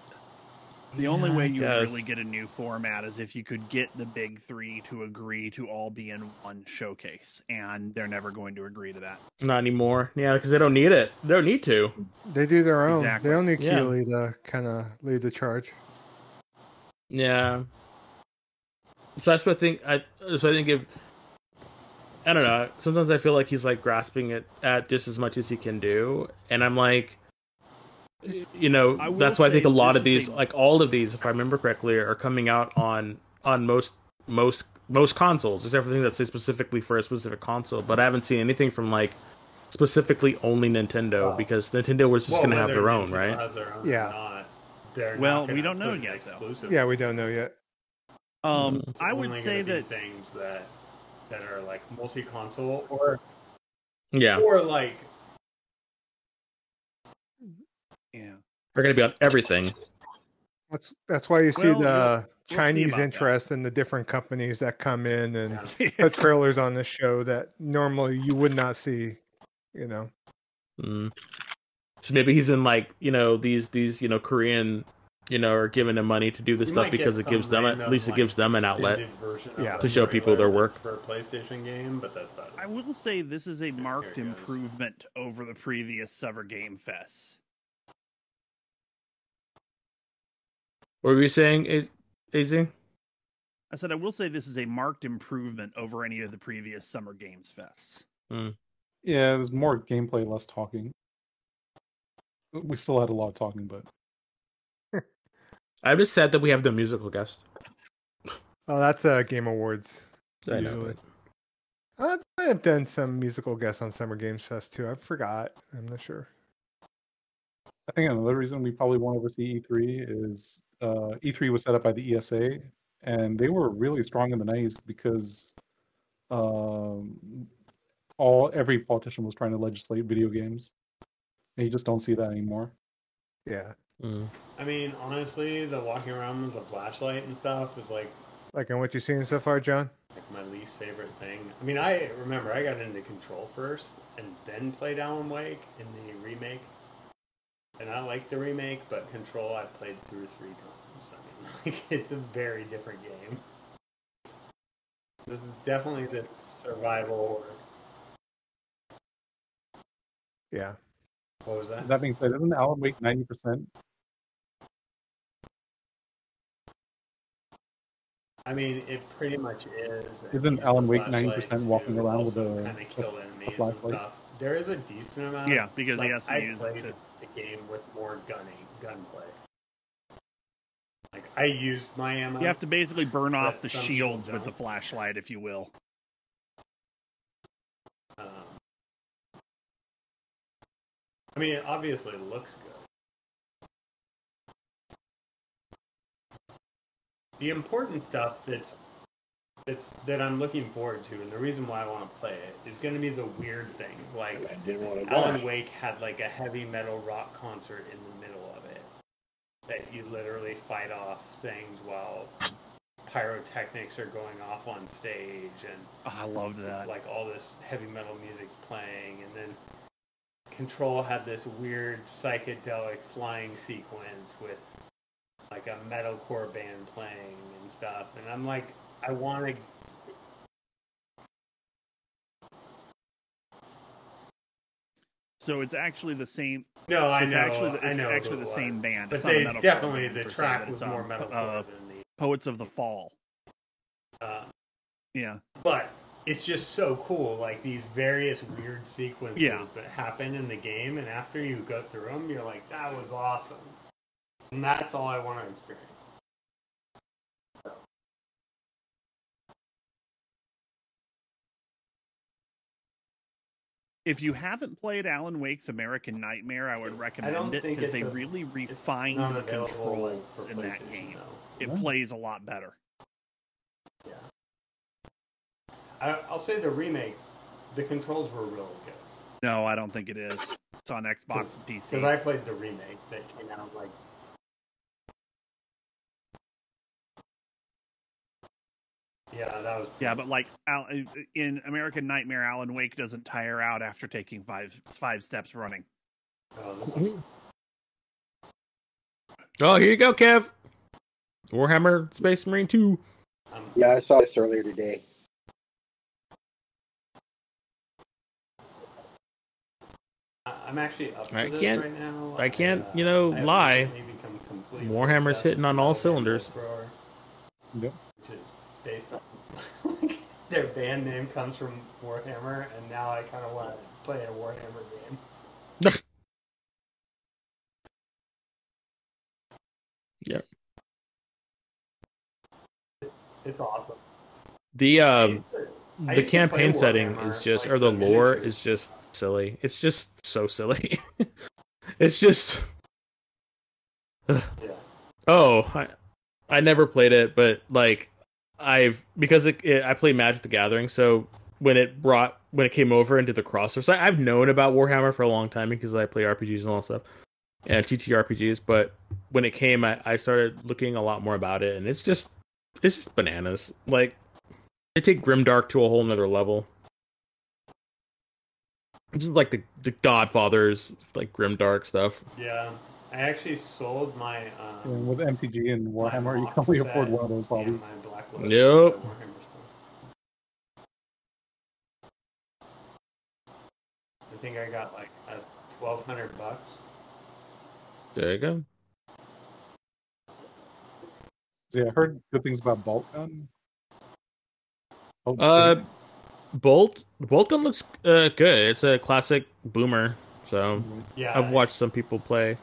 The only Yeah, way you guess. really get a new format is if you could get the big three to agree to all be in one showcase, and they're never going to agree to that. Not anymore. Yeah, because they don't need it. They don't need to. They do their own. Exactly. They don't need Yeah. Keighley to kind of lead the charge. Yeah. So that's what I think. I so I think if I don't know. Sometimes I feel like he's like grasping it at just as much as he can do, and I'm like, you know, that's why I think a lot of these, is a- like all of these, if I remember correctly, are coming out on on most most most consoles, except everything things that say specifically for a specific console. But I haven't seen anything from like specifically only Nintendo Well- because Nintendo was just Well, going to have whether their own, right? their own Yeah. not, they're Well, not we don't know put an yet, though. Yeah, we don't know yet. Um. It's I would say that things that that are like multi-console or Yeah, or like yeah. they're going to be on everything. That's that's why you see Well, the we'll- we'll see Chinese that. interest in the different companies that come in and yeah. put trailers on the show that normally you would not see. You know. Mm. So maybe he's in like you know these these you know Korean you know are giving him money to do this You stuff because it gives them at random, least it like, gives them an outlet. extended version of Yeah. To show people their work. for a PlayStation game, but that's about it. I will say this is a marked Here it goes. improvement over the previous Summer Game Fest. What were you saying, Az- Az? I said I will say this is a marked improvement over any of the previous Summer Games Fests. Yeah, there's more gameplay, less talking. We still had a lot of talking, but I'm just sad that we have the musical guest. Oh, that's uh, Game Awards. I know, Usually. Uh, I have done some musical guests on Summer Games Fest too. I forgot. I'm not sure. I think another reason we probably won't ever see E3 is uh, E3 was set up by the ESA, and they were really strong in the '90s because um, all every politician was trying to legislate video games, and you just don't see that anymore. Yeah, Mm. I mean, honestly, the walking around with a flashlight and stuff is like like in what you've seen so far, John. like my least favorite thing. I mean, I remember I got into Control first and then played Alan Wake in the remake. And I like the remake, but Control I've played through three times. I mean, like it's a very different game. This is definitely the survival. horror. Yeah, What was that? That being said, isn't Alan Wake 90%? I mean, it pretty much is. Isn't Alan Wake 90% walking around with a- kind of kill enemies and flashlight? stuff? There is a decent amount. Yeah, because like, he has to I use played it to. The game with more gunning, gunplay. Like I used my ammo. You have to basically burn off the shields with the flashlight, if you will. Um, I mean, it obviously looks good. The important stuff that's that's that I'm looking forward to, and the reason why I want to play it is going to be the weird things. Like Alan Wake had like a heavy metal rock concert in the middle of it that you literally fight off things while pyrotechnics are going off on stage and Oh, I loved that. like all this heavy metal music's playing and then control had this weird psychedelic flying sequence with like a metalcore band playing and stuff and i'm like i want to So it's actually the same. no i It's know actually the, i know actually the same band. but It's they definitely the track was it's, more um, metalcore uh, than the Poets of the Fall. uh, Yeah. but it's just so cool like these various weird sequences Yeah. that happen in the game and after you go through them you're like that was awesome and that's all i want to experience If you haven't played Alan Wake's American Nightmare, I would recommend it because they a- really It's refined the controls like, in that game. though. It Yeah. plays a lot better. I, I'll say the remake, the controls were really good. No, I don't think it is. It's on Xbox and PC. Because I played the remake that came out like. Yeah, that was. Yeah, but like Al- in American Nightmare, Alan Wake doesn't tire out after taking five five steps running. Oh, this one, Oh, here you go, Kev. Warhammer Space Marine 2. um, Yeah, I saw this earlier today. I- I'm actually up I this can't- right now. I can't, uh, you know, lie. recently become completely Warhammer's hitting on all cylinders. Thrower, Yep. Which is based on like, their band name comes from Warhammer, and now I kind of want to play a Warhammer game. Yep. It's awesome. The um used to- I the campaign setting is just like, or the the lore miniatures. is just silly. It's just so silly. it's just Yeah. oh, I I never played it, but like I've because it, it, I play Magic the Gathering, so when it brought when it came over into the crossovers, I, I've known about Warhammer for a long time because I play RPGs and all that stuff and TTRPGs. But when it came, I, I started looking a lot more about it, and it's just it's just bananas. Like they take Grimdark to a whole nother level. Is like the the Godfathers, like Grimdark stuff. Yeah. I actually sold my. And Um, with MTG and my Warhammer, you mock can only set afford one of those and hobbies. my Black Widow Yep. set Warhammer stuff. I think I got like a twelve hundred bucks. There you go. So yeah, I heard good things about Boltgun. Oh, Uh, Bolt Boltgun looks uh, good. It's a classic boomer, so Yeah, I've watched some people play.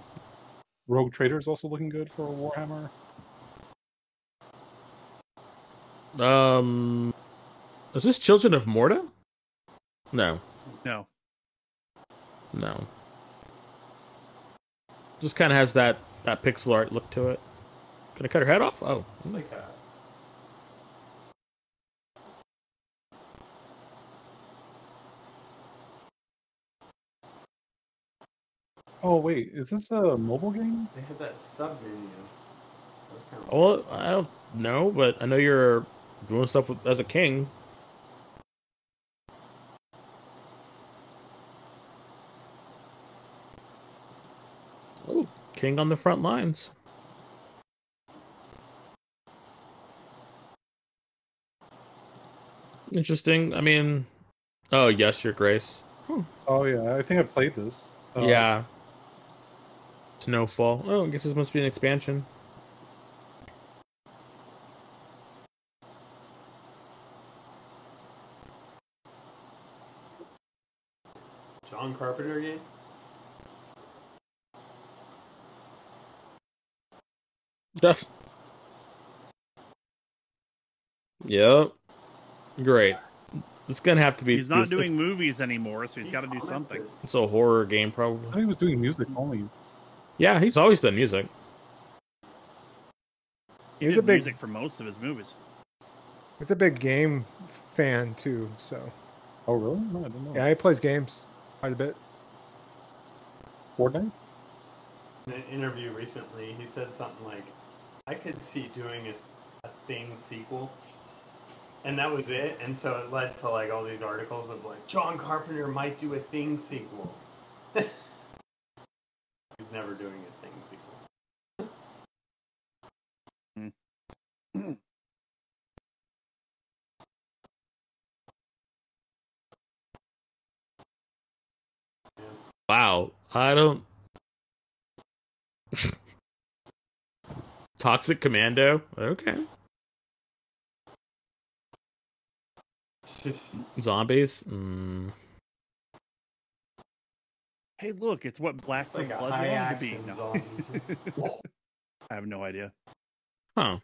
Rogue Trader is also looking good for Warhammer. Um, is this Children of Morta? No, No, no. Just kind of has that that pixel art look to it. Can I cut her head off? Oh, It's like a. Oh wait, is this a mobile game? They had that sub menu. That kind of. well, I don't know, but I know you're doing stuff with, as a king. Oh, king on the front lines. Interesting. I mean, oh yes, your grace. Oh yeah, I think I played this. Uh, yeah. Snowfall. Oh, I guess this must be an expansion. John Carpenter game. yep. Great. It's gonna have to be. he's not doing movies anymore, so he's got to do something. It's a horror game, I probably. thought he was doing music only. Yeah, he's always done music. He He's did a big- music for most of his movies. He's a big game fan too, so Oh really? No, I didn't know. yeah, he plays games quite a bit. Fortnite. In an interview recently, he said something like, "I could see doing a, a thing sequel," and that was it. And so it led to like all these articles of like John Carpenter might do a thing sequel. He's never doing a thing sequel. Wow. I don't. Toxic Commando. Okay. Zombies. Mm. Hey, look, it's what Black It's from like Blood wanted to be. No. I have no idea. Huh.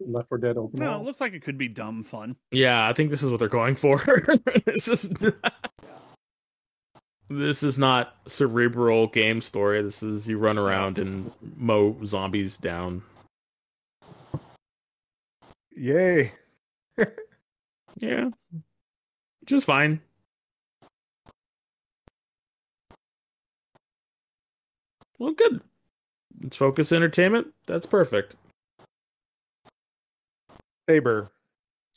Left 4 Dead open No, world. it looks like it could be dumb fun. Yeah, I think this is what they're going for. this is. This is not cerebral game story. This is you run around and mow zombies down. Yay. Yeah. Just fine. Well, good. It's Focus Entertainment. That's perfect. Saber.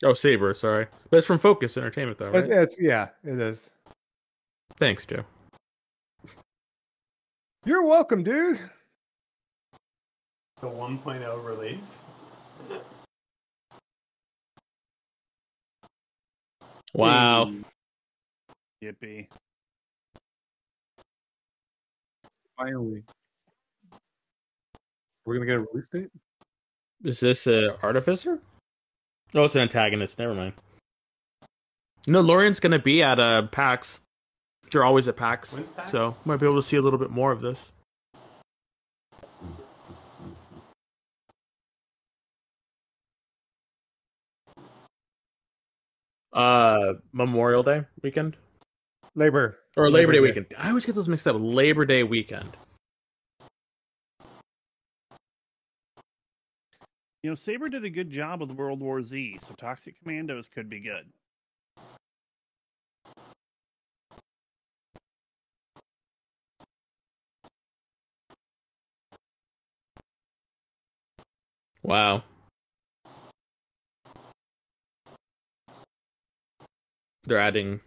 Oh, Saber, sorry. But it's from Focus Entertainment, though, right? it's yeah, it is. Thanks, Joe. You're welcome, dude. The 1.0 release. Wow. Yippee. Finally. We're gonna get a release date? Is this a artificer? Oh, it's an antagonist. Never mind. No, Larian's gonna be at uh, PAX. You're always at PAX, When's PAX? so might be able to see a little bit more of this. Uh, Memorial Day weekend Labor. or Labor, Labor Day Day. weekend. I always get those mixed up. Labor Day weekend. You know, Saber did a good job with World War Z, so Toxic Commandos could be good. Wow. They're adding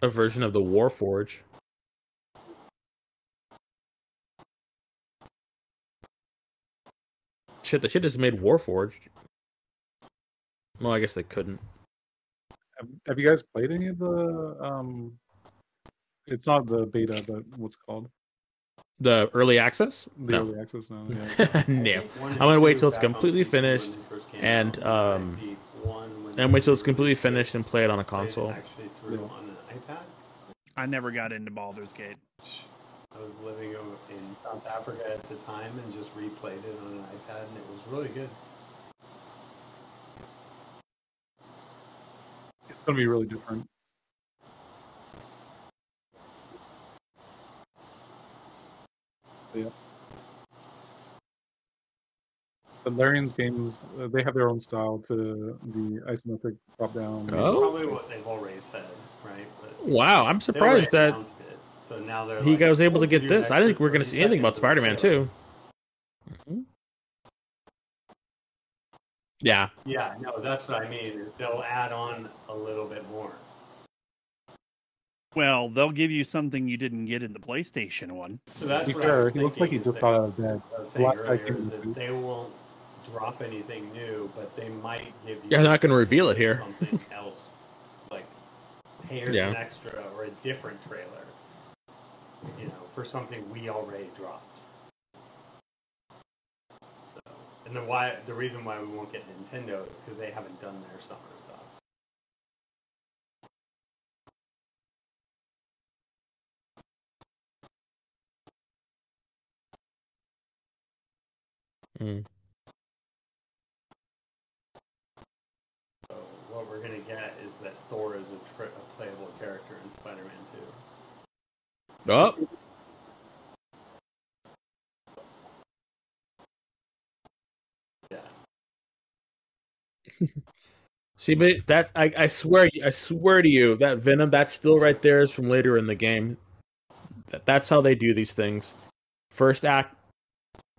a version of the Warforge. Shit, the shit just made Warforge. Well, I guess they couldn't. Have, have you guys played any of the um it's not the beta, but what's it called? The early access? The No. early access now. Yeah. no. I'm gonna wait till it's completely finished and, um, And wait till it's completely finished and play it on a console. Actually, through Yeah. on an iPad. I never got into Baldur's Gate. I was living in South Africa at the time and just replayed it on an iPad, and it was really good. It's gonna be really different. Yeah. The Larian's games, uh, they have their own style to the isometric drop down. Oh. Probably what they've always said, right? But Wow, I'm surprised that it. So now they're he like, was able to get give you an this. I didn't think we're going to see anything about Spider Man trailer." 2. Yeah. Yeah, no, that's what I mean. They'll add on a little bit more. Well, they'll give you something you didn't get in the PlayStation one. So that's To be what I fair, was he looks like he just is got out of bed. The last guy came that they won't drop anything new, but they might give you. Yeah, they're not gonna reveal it here. Something else, like here's Yeah. an extra or a different trailer. You know, for something we already dropped. So, and the why the reason why we won't get Nintendo is because they haven't done their summer stuff. Mm. So what we're gonna get is that Thor is a, tri- a playable character in Spider-Man 2. Oh. Yeah. See, but that's I, I swear I swear to you that Venom that's still right there is from later in the game. That, that's how they do these things. First act,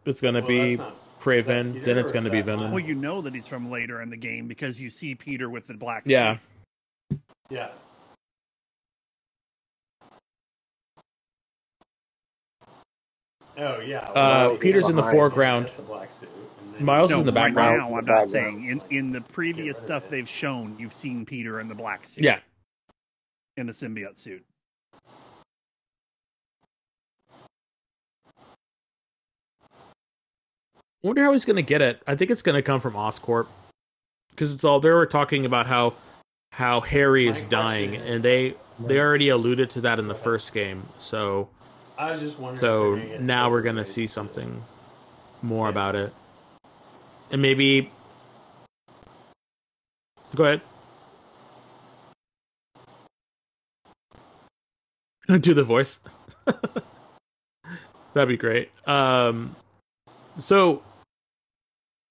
it's gonna Well, be that's not- Kraven, Peter then it's gonna be Venom. Well, you know that he's from later in the game because you see Peter with the black Yeah. suit. Yeah. Yeah. Oh yeah. Uh, Miles Peter's in the foreground. The black suit, and then- Miles is in the background. right background. now, I'm not background. saying in in the previous stuff they've shown, you've seen Peter in the black suit. Yeah. in the symbiote suit. Wonder how he's gonna get it. I think it's gonna come from Oscorp because it's all they were talking about how how Harry is dying, is- and they they already alluded to that in the first game. So I was just wondering. so they're gonna get now we're gonna see something more Yeah. about it, and maybe go ahead. do the voice. That'd be great. Um, so,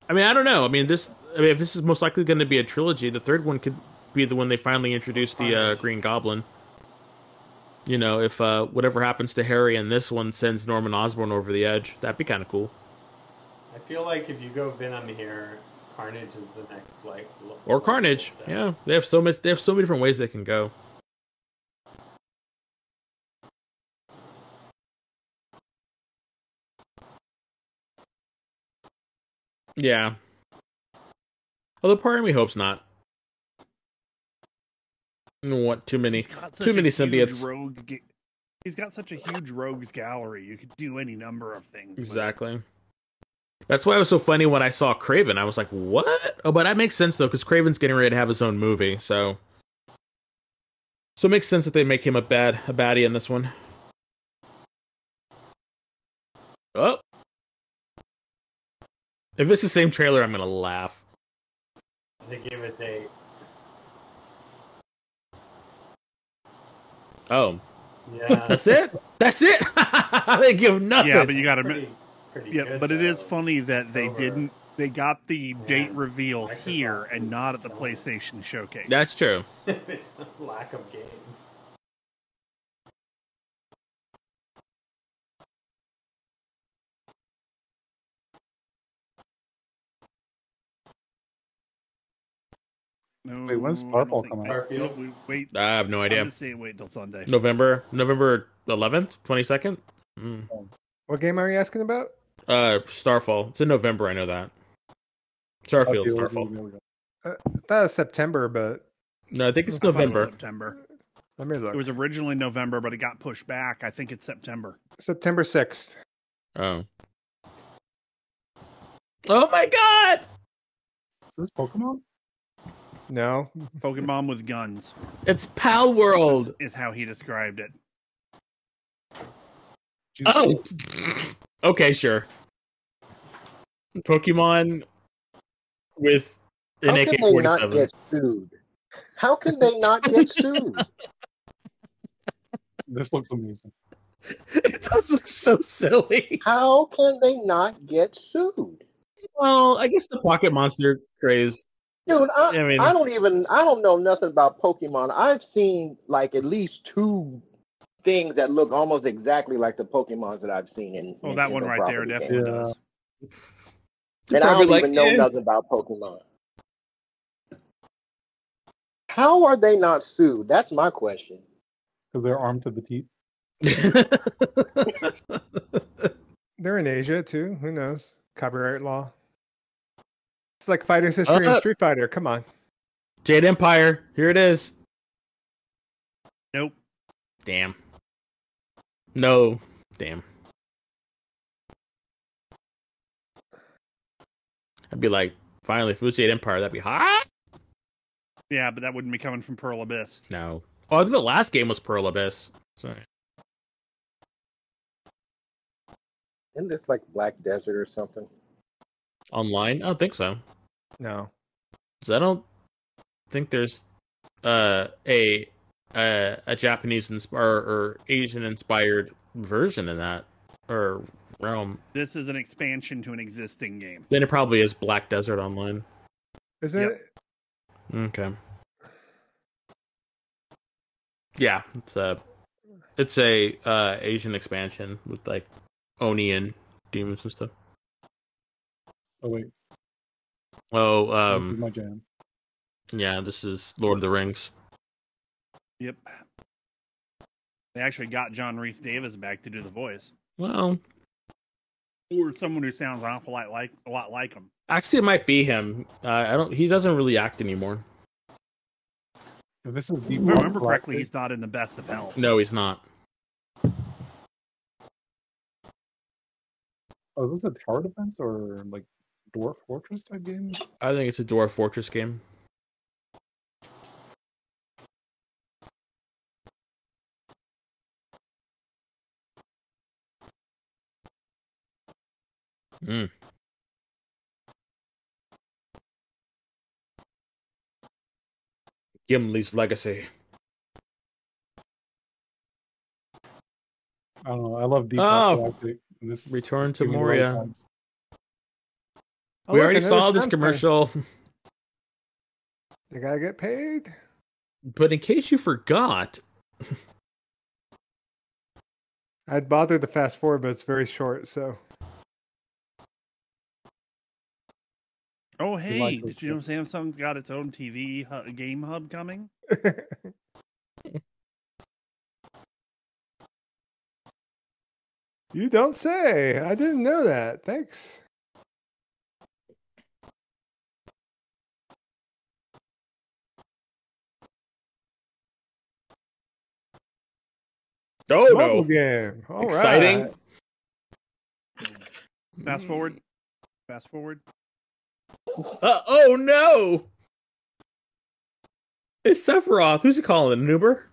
I mean, I don't know. I mean, this. I mean, if this is most likely going to be a trilogy, the third one could be the one they finally introduce the uh, Green Goblin. You know, if uh, whatever happens to Harry in this one sends Norman Osborn over the edge, that'd be kind of cool. I feel like if you go Venom here, Carnage is the next like. Or Carnage. Yeah, they have so much. They have so many different ways they can go. Yeah. Although part of me hopes not. I too many. He's got such too many symbiotes. Rogue. ga- He's got such a huge rogues gallery. You could do any number of things. Exactly. That's why it was so funny when I saw Kraven. I was like, "What?" Oh, but that makes sense though, because Kraven's getting ready to have his own movie, so so it makes sense that they make him a bad a baddie in this one. Oh, if it's the same trailer, I'm gonna laugh. They give it a. Oh, Yeah. that's it. That's it. they give nothing. Yeah, but you got to. pretty, pretty Yeah, good, but it is funny that they Over- didn't. They got the date Yeah. reveal here and not at the. PlayStation showcase. that's true. Lack of games. No, Wait, when's Starfall don't come they- out? no, we- Wait, I have no idea. I'm idea. gonna say wait till Sunday. November, November 11th, 22nd. Mm. What game are you asking about? Uh, Starfall. It's in November. I know that. Starfield, Okay, Starfall. there we. That was September, but No, I think it's I thought it November. September. let me look. It was originally November, but it got pushed back. I think it's September. September 6th. Oh. Oh my god! Is this Pokemon? No. Pokemon with guns It's Palworld. is how he described it. Oh. okay, sure. Pokemon with an How can they not AK-47. get sued? How can they not get sued? This looks amazing. it does look so silly. How can they not get sued? Well, I guess the Pocket Monster craze. Dude, I, I mean- I don't even I don't know nothing about Pokemon. I've seen like at least two things that look almost exactly like the Pokemons that I've seen in. Oh, in that one Nintendo right there property definitely games. Yeah. does. And I don't like, even know eh. nothing about Pokemon. How are they not sued? That's my question. Because they're armed to the teeth. They're in Asia too. Who knows? Copyright law. It's like Fighter's history Uh, and Street Fighter. Come on. Jade Empire. Here it is. Nope. Damn. No. Damn. I'd be like, finally, if it was Jade Empire, that'd be hot. Yeah, but that wouldn't be coming from Pearl Abyss. No. Oh, I think the last game was Pearl Abyss. Sorry. Isn't this like Black Desert or something? Online? I don't think so. No. 'Cause I don't think there's uh, a uh, a Japanese insp- or, or Asian inspired version in that or realm. This is an expansion to an existing game. Then it probably is Black Desert Online. Isn't Yep. it? Okay. Yeah, it's a it's a uh, Asian expansion with like Oni and demons and stuff. Oh wait, Oh, this is um, my jam. yeah, this is Lord of the Rings. Yep. They actually got John Rhys-Davies back to do the voice, Well, or someone who sounds an awful lot like a lot like him. actually, it might be him. Uh, I don't. He doesn't really act anymore. If this is If I remember correctly, he's not in the best of health. No, he's not. oh, is this a tower defense or like Dwarf Fortress type game? I think it's a Dwarf Fortress game. Hmm. Gimli's legacy. I don't know. I love Deep Oh. Galactic. and This Return this to gave me the right Moria. vibes. Oh, we look, already saw this Stamp commercial, They gotta get paid. but in case you forgot, I'd bother to fast forward, but it's very short. So Oh, hey, those did you know Samsung's got its own TV hu- game hub coming? you don't say. I didn't know that. Thanks. Oh Mobile game. All right. exciting! Fast forward. Fast forward. Uh, oh no! It's Sephiroth. Who's he calling? An Uber?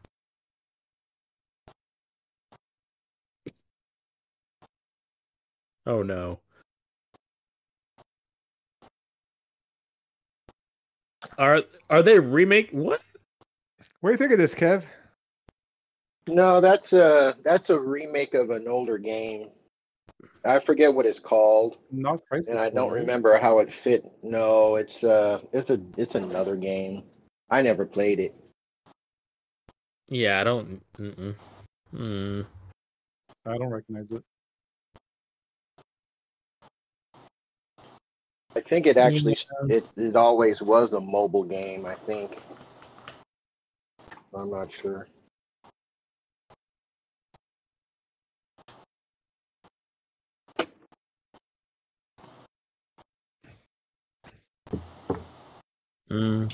Oh no. Are are they remake what? What do you think of this, Kev? No, that's a that's a remake of an older game. I forget what it's called, Not Crisis. and I don't right? remember how it fit. No, it's uh, it's a it's another game. I never played it. Yeah, I don't. Mm-mm. Hmm. I don't recognize it. I think it actually it it always was a mobile game. I think. I'm not sure. Mm.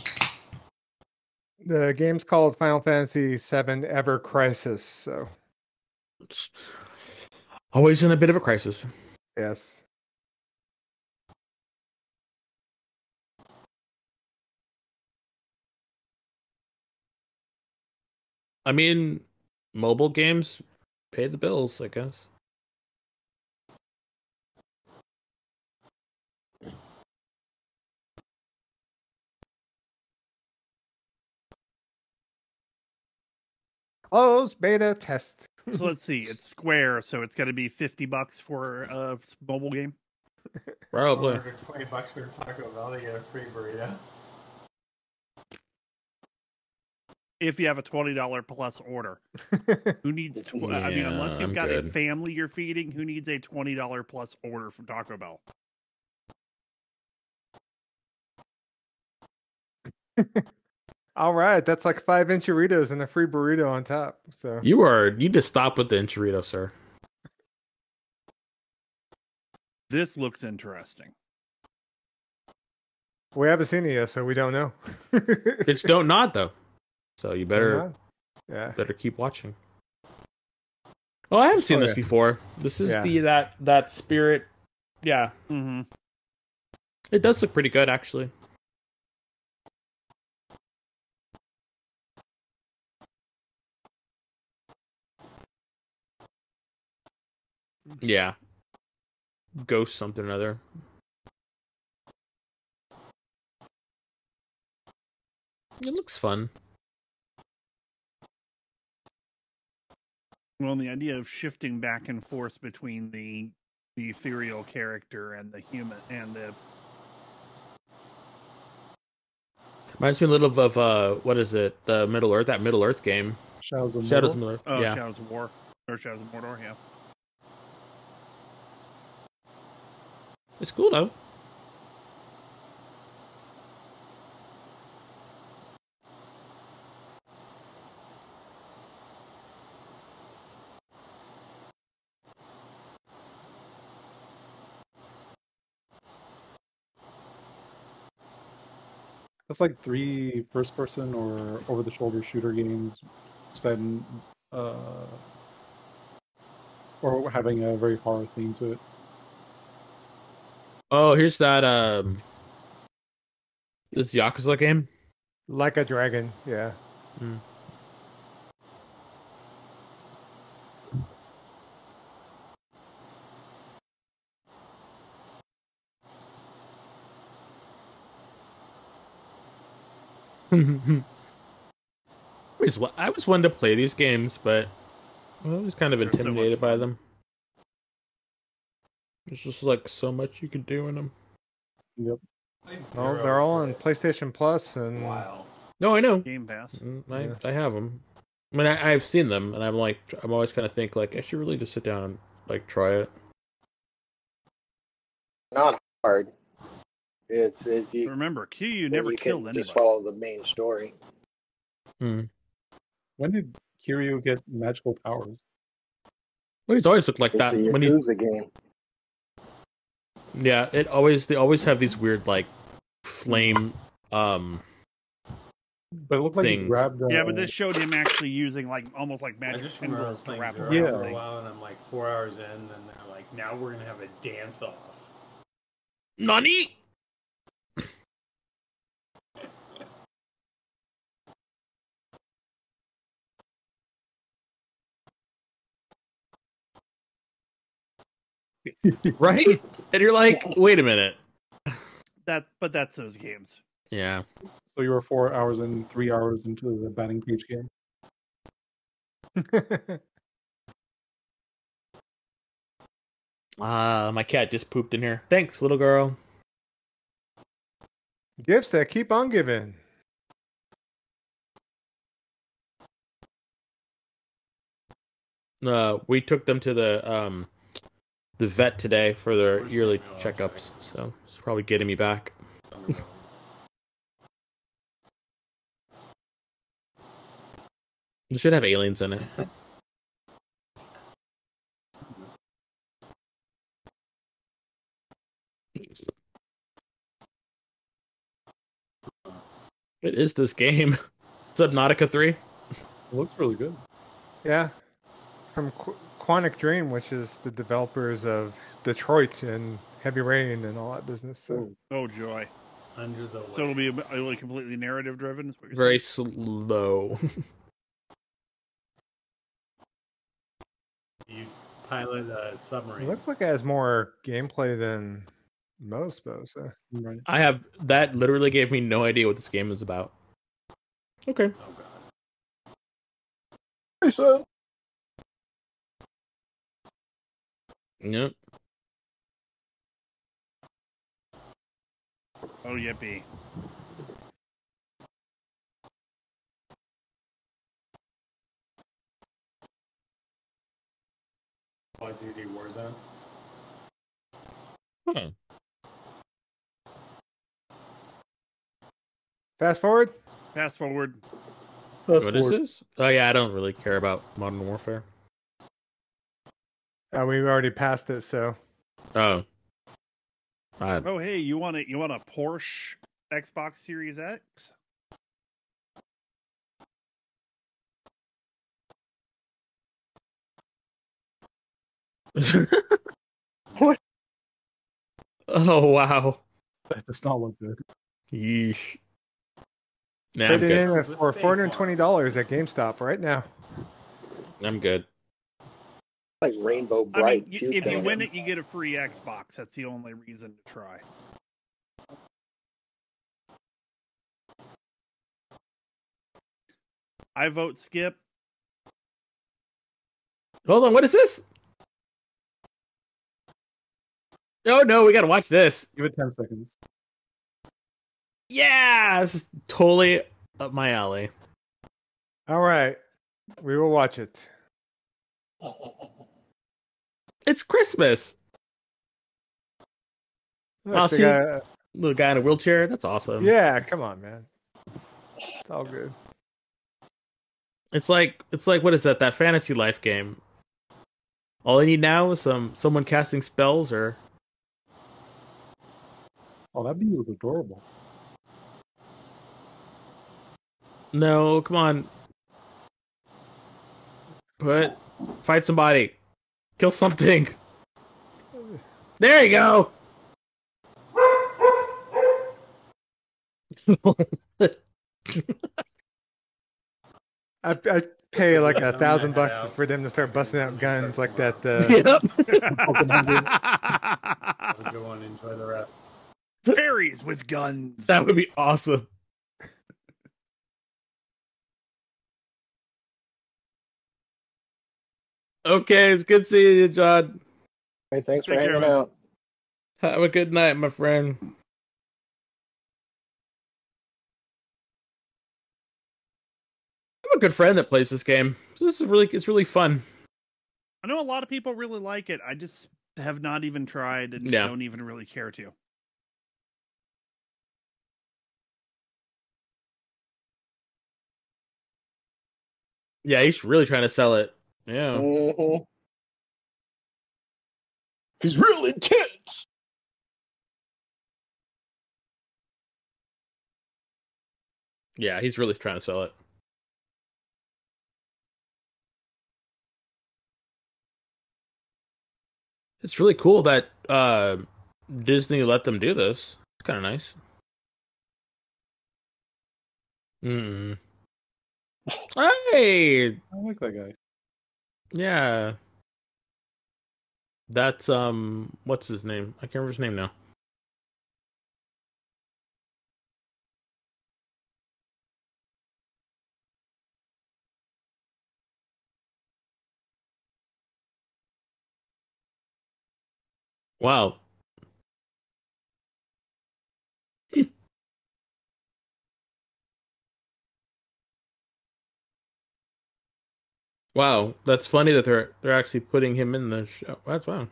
The game's called Final Fantasy VII Ever Crisis. So It's always in a bit of a crisis. yes. I mean, mobile games pay the bills, I guess. Closed beta test. So let's see. It's Square, so it's going to be fifty bucks for a mobile game. Probably. Or for twenty bucks for Taco Bell, they get a free burrito. If you have a twenty dollar plus order, who needs? Tw- I mean, unless you've I'm got a family you're feeding, who needs a twenty dollar plus order from Taco Bell? All right, that's like five enchiladas and a free burrito on top. So You are you just stop with the enchilada, sir. This looks interesting. we haven't seen it yet, so we don't know. It's don't not though. So you better Yeah. better keep watching. Oh, I have seen Oh, this yeah. before. This is Yeah. the that that spirit. Yeah, Mm-hmm. it does look pretty good actually. Yeah. Ghost something or other. It looks fun. Well, the idea of shifting back and forth between the the ethereal character and the human and the Reminds me a little of, of uh, what is it? The Middle Earth, that Middle Earth game. Shadows of Shadows of Middle Earth. oh yeah. Shadows of War or Shadows of Mordor, yeah. It's cool though. That's like three first person or over the shoulder shooter games in, uh, or having a very horror theme to it. Oh, here's that um this Yakuza game. Like a dragon, yeah. I was I was one to play these games, but I was kind of They're so intimidated by them. There's just like so much you can do in them. Yep. Well, they're all on PlayStation Plus, and Wow. No, I know. Game Pass. Mm, I, Yeah. I have them. I mean, I, I've seen them, and I'm like, I'm always kind of think like I should really just sit down and like try it. Not hard. It's it, you, Remember, Q, you never you killed can anybody. just follow the main story. Hmm. When did Kiryu get magical powers? Well, he's always looked like It's that. a When he, Yakuza game. Yeah, it always they always have these weird like flame. Um, But it looked like he grabbed. Uh, Yeah, but this showed him actually using like almost like I magic just remember I was tendrils to wrap Zero around Yeah. for a while, and I'm like four hours in, and they're like, "Now we're gonna have a dance off." Nani? Right? And you're like, wait a minute. That, but that's those games. Yeah. So you were four hours and three hours into the batting cage game. Uh, my cat just pooped in here. Thanks, little girl. gifts that keep on giving. Uh, we took them to the um, the vet today for their yearly checkups. So it's probably getting me back. It should have aliens in it. It is this game. Subnautica 3. It looks really good. Yeah, from Qu- Quantic Dream, which is the developers of Detroit and Heavy Rain and all that business. So Oh joy! Under the So it'll be a, it'll be completely narrative driven. Is what you're Very saying? slow. you pilot a submarine. it looks like it has more gameplay than most, though. So Right. I have that literally gave me no idea what this game is about. Okay. oh god. Hey, son. Yep. Oh yippee! Call of Duty Warzone. Huh. fast forward. Fast forward. What is this? Oh yeah, I don't really care about Modern Warfare. Uh, we've already passed it, so Oh. I, Oh hey, you want a you want a Porsche Xbox Series X? What? Oh wow. That does not look good. Yeesh. Nah, I'm trade it in for four hundred twenty dollars at GameStop right now. I'm good. Like Rainbow Brite. I mean, you, if you win it, you get a free Xbox. That's the only reason to try. I vote skip. Hold on, what is this? Oh no, we gotta watch this. Give it ten seconds. Yeah, this is totally up my alley. All right, we will watch it. It's Christmas. Look, I'll see- got- uh, Little guy in a wheelchair. That's awesome. yeah, come on, man. It's all good. It's like it's like what is that? That fantasy life game. All I need now is some someone casting spells or Oh, that bee was adorable. no, come on. Put fight somebody. Kill something. There you go. I I pay like a I'm thousand bucks for them to start busting out guns like that. Uh, yep. We'll go on enjoy the rest. Fairies with guns. that would be awesome. Okay, it's good seeing you, John. Hey, thanks for Take care, hanging man. out. Have a good night, my friend. I have a good friend that plays this game. This is really it's really fun. I know a lot of people really like it. I just have not even tried and Yeah. don't even really care to. Yeah, he's really trying to sell it. Yeah. Mhm. He's real intense. Yeah, he's really trying to sell it. It's really cool that uh, Disney let them do this. It's kind of nice. Mm. Hey, I like that guy. Yeah. That's um, what's his name? I can't remember his name now. Wow. Wow, that's funny that they're they're actually putting him in the show. That's wow.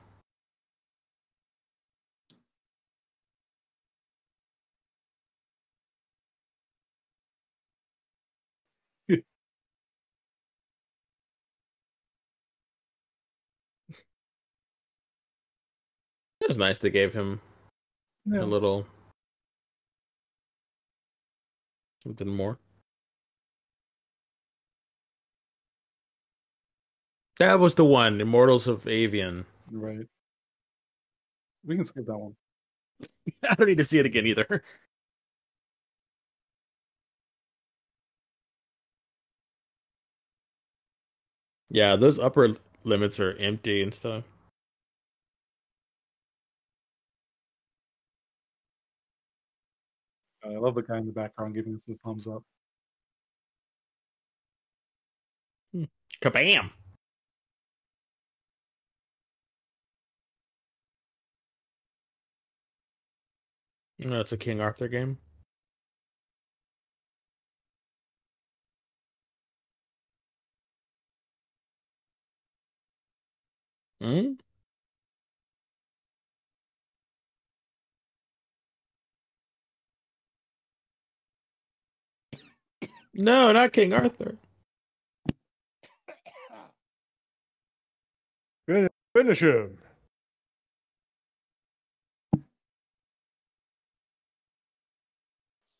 It was nice they gave him Yeah. a little something more. That was the one, Immortals of Aveum. Right. We can skip that one. I don't need to see it again either. Yeah, those upper limits are empty and stuff. I love the guy in the background giving us the thumbs up. Hmm. Kabam! No, it's a King Arthur game. Hmm? No, not King Arthur. Finish him.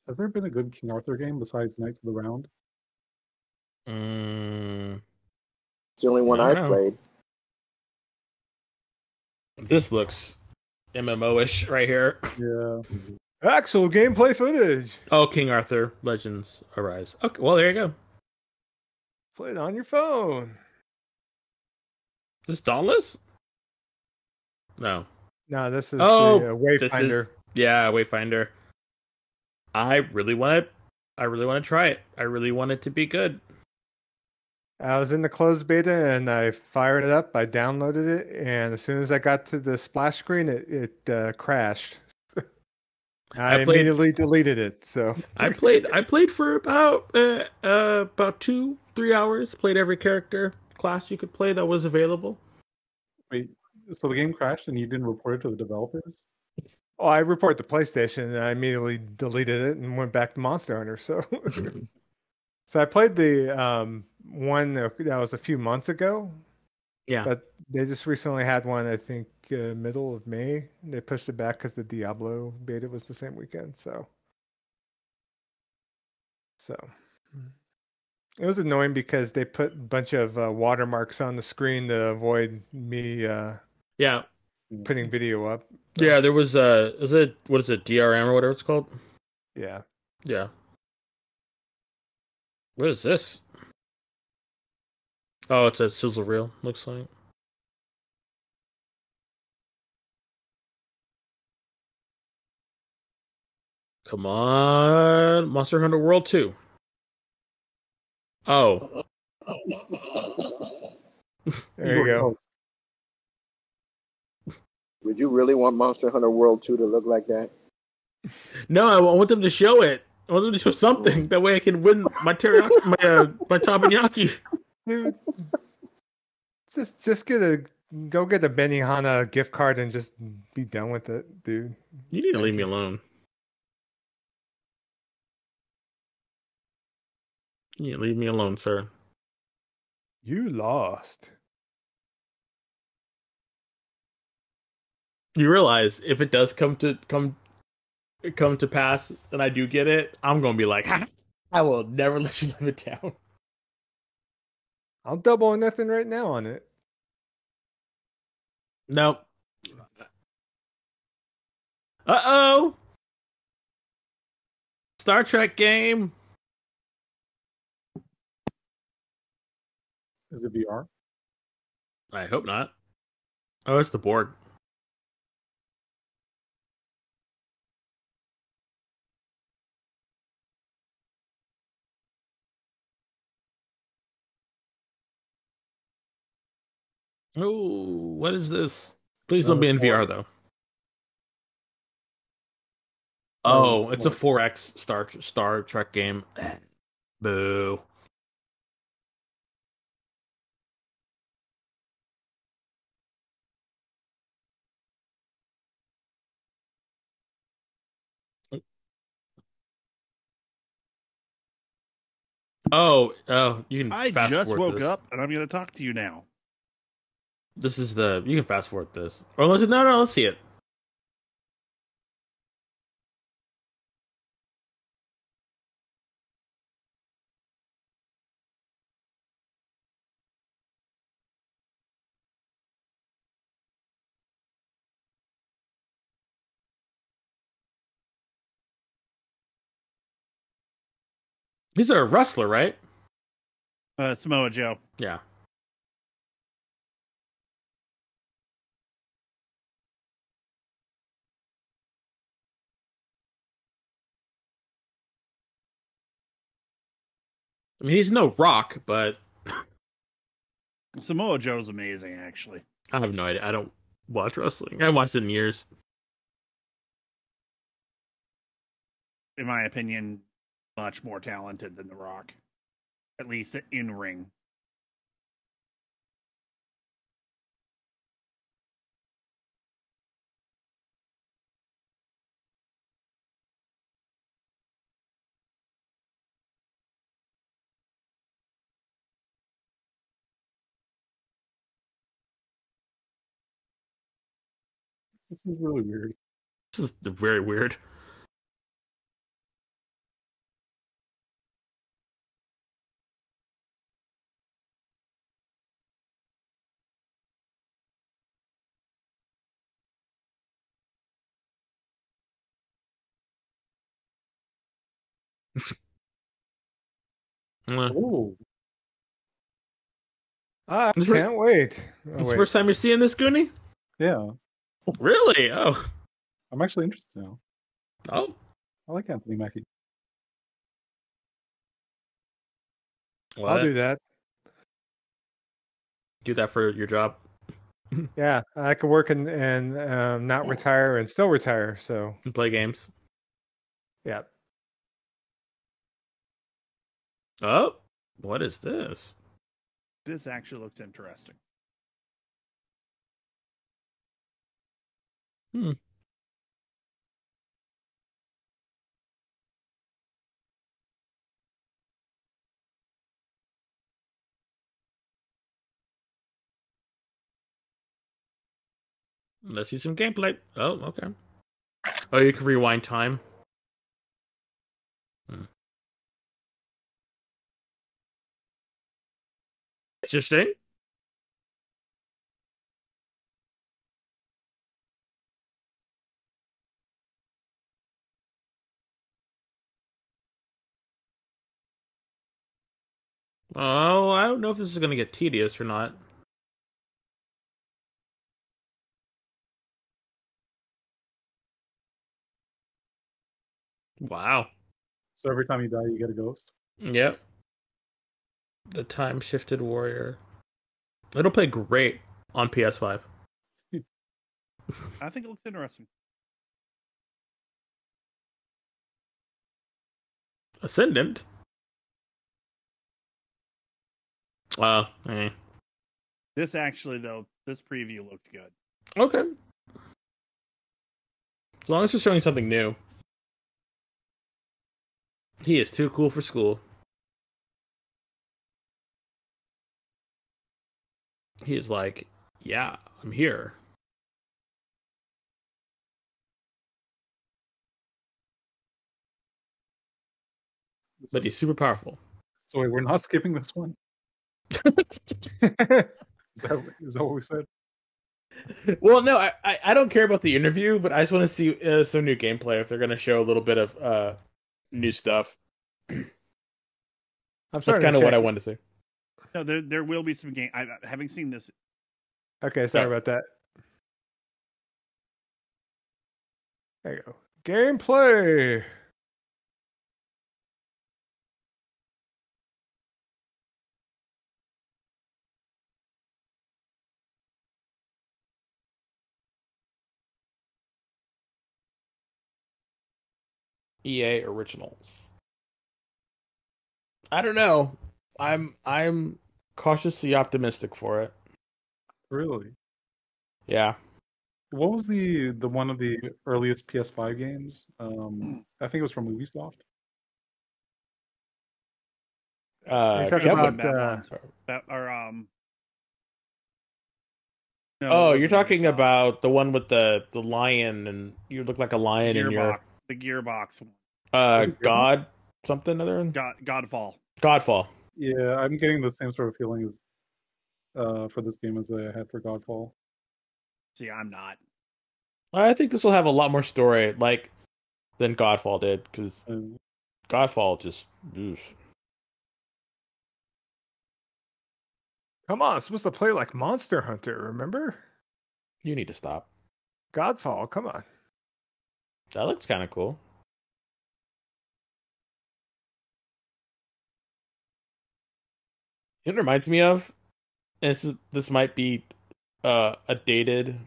Has there been a good King Arthur game besides Knights of the Round? Mm, It's the only one I I've know. played. this looks MMO-ish right here. Yeah. Actual gameplay footage. Oh, King Arthur Legends Arise. Okay, well there you go. Play it on your phone. Is this Dauntless? No. No, this is Oh, the uh, This Wayfinder. is yeah, Wayfinder. I really want to. I really want to try it. I really want it to be good. I was in the closed beta and I fired it up. I downloaded it, and as soon as I got to the splash screen, it it uh, crashed. I, I played- immediately deleted it. So I played. I played for about uh, uh about two three hours. Played every character class you could play that was available. Wait, so the game crashed and you didn't report it to the developers? Oh, I report the PlayStation, and I immediately deleted it and went back to Monster Hunter. So so I played the um one that was a few months ago, Yeah. but they just recently had one. I think uh, middle of May. They pushed it back because the Diablo beta was the same weekend. So so it was annoying because they put a bunch of uh, watermarks on the screen to avoid me uh, yeah. Putting mm-hmm. video up. Yeah. There was a is it what is it DRM or whatever it's called? Yeah. Yeah. What is this? Oh, it's a sizzle reel. Looks like. Come on, Monster Hunter World Two. Oh, There you go. Would you really want Monster Hunter World 2 to look like that? No, I want them to show it. I want them to show something. That way I can win my teriyaki, my uh, my teppanyaki. Dude, just just get a go get a Benihana gift card and just be done with it, dude. You need to leave me alone. You leave me alone, sir. You lost. You realize if it does come to come come to pass and I do get it, I'm gonna be like, "Ha, I will never let you live it down. I'll double or nothing right now on it. Nope. Uh oh. Star Trek game. Is it VR? I hope not. Oh, it's the Borg. Oh, what is this? Please don't be in VR though. Oh, it's a four. 4X Star Star Trek game. Boo. Oh, oh, you can I just woke this. up and I'm going to talk to you now. This is the you can fast forward this. Or let's no no let's see it. He's a wrestler, right? Uh, Samoa Joe. Yeah. I mean, he's no rock, but Samoa Joe's amazing, actually. I have no idea. I don't watch wrestling. I haven't watched it in years. In my opinion, much more talented than The Rock. At least in ring. This is really weird. This is very weird. Uh, Oh, I can't wait. Oh, It's the wait. first time you're seeing this Guni? yeah. Really? Oh. I'm actually interested now. Oh. I like Anthony Mackie. I'll What? do that. Do that for your job. Yeah, I could work and and um, not retire and still retire. So And play games. yeah, Oh. What is this? This actually looks interesting. Let's see some gameplay. Oh, okay. Oh, you can rewind time. Hmm. Interesting. Oh, I don't know if this is going to get tedious or not. Wow. So every time you die, you get a ghost. Yep. The time shifted warrior. It'll play great on PS5. I think it looks interesting. Ascendant. Uh, eh. This actually, though, this preview looks good. okay. As long as they're showing something new. He is too cool for school. He is like, yeah, I'm here. But he's super powerful. so wait, we're not skipping this one. Is that, is that what we said? well, no, I, I, I don't care about the interview, but I just want to see uh, some new gameplay if they're going to show a little bit of uh new stuff. I'm That's kind of what I wanted to see. No, there there will be some game. I, I- having seen this, Okay, sorry Yeah. about that. There you go. Gameplay. EA Originals. I don't know. I'm I'm cautiously optimistic for it. Really? Yeah. What was the the one of the earliest PS5 games? Um, I think it was from Ubisoft. Uh, You're talking Kevin- about, uh, that are um. No, oh, you're talking about the one with the the lion, and you look like a lion in your Gearbox, the Gearbox one, uh Was it God something other God, Godfall. Godfall. Yeah, I'm getting the same sort of feeling as uh, for this game as I had for Godfall. See, I'm not. I think this will have a lot more story, like than Godfall did, because And Godfall just. oof. Come on, it's supposed to play like Monster Hunter, remember? You need to stop. Godfall, come on. That looks kind of cool. It reminds me of and this is, this might be uh, a dated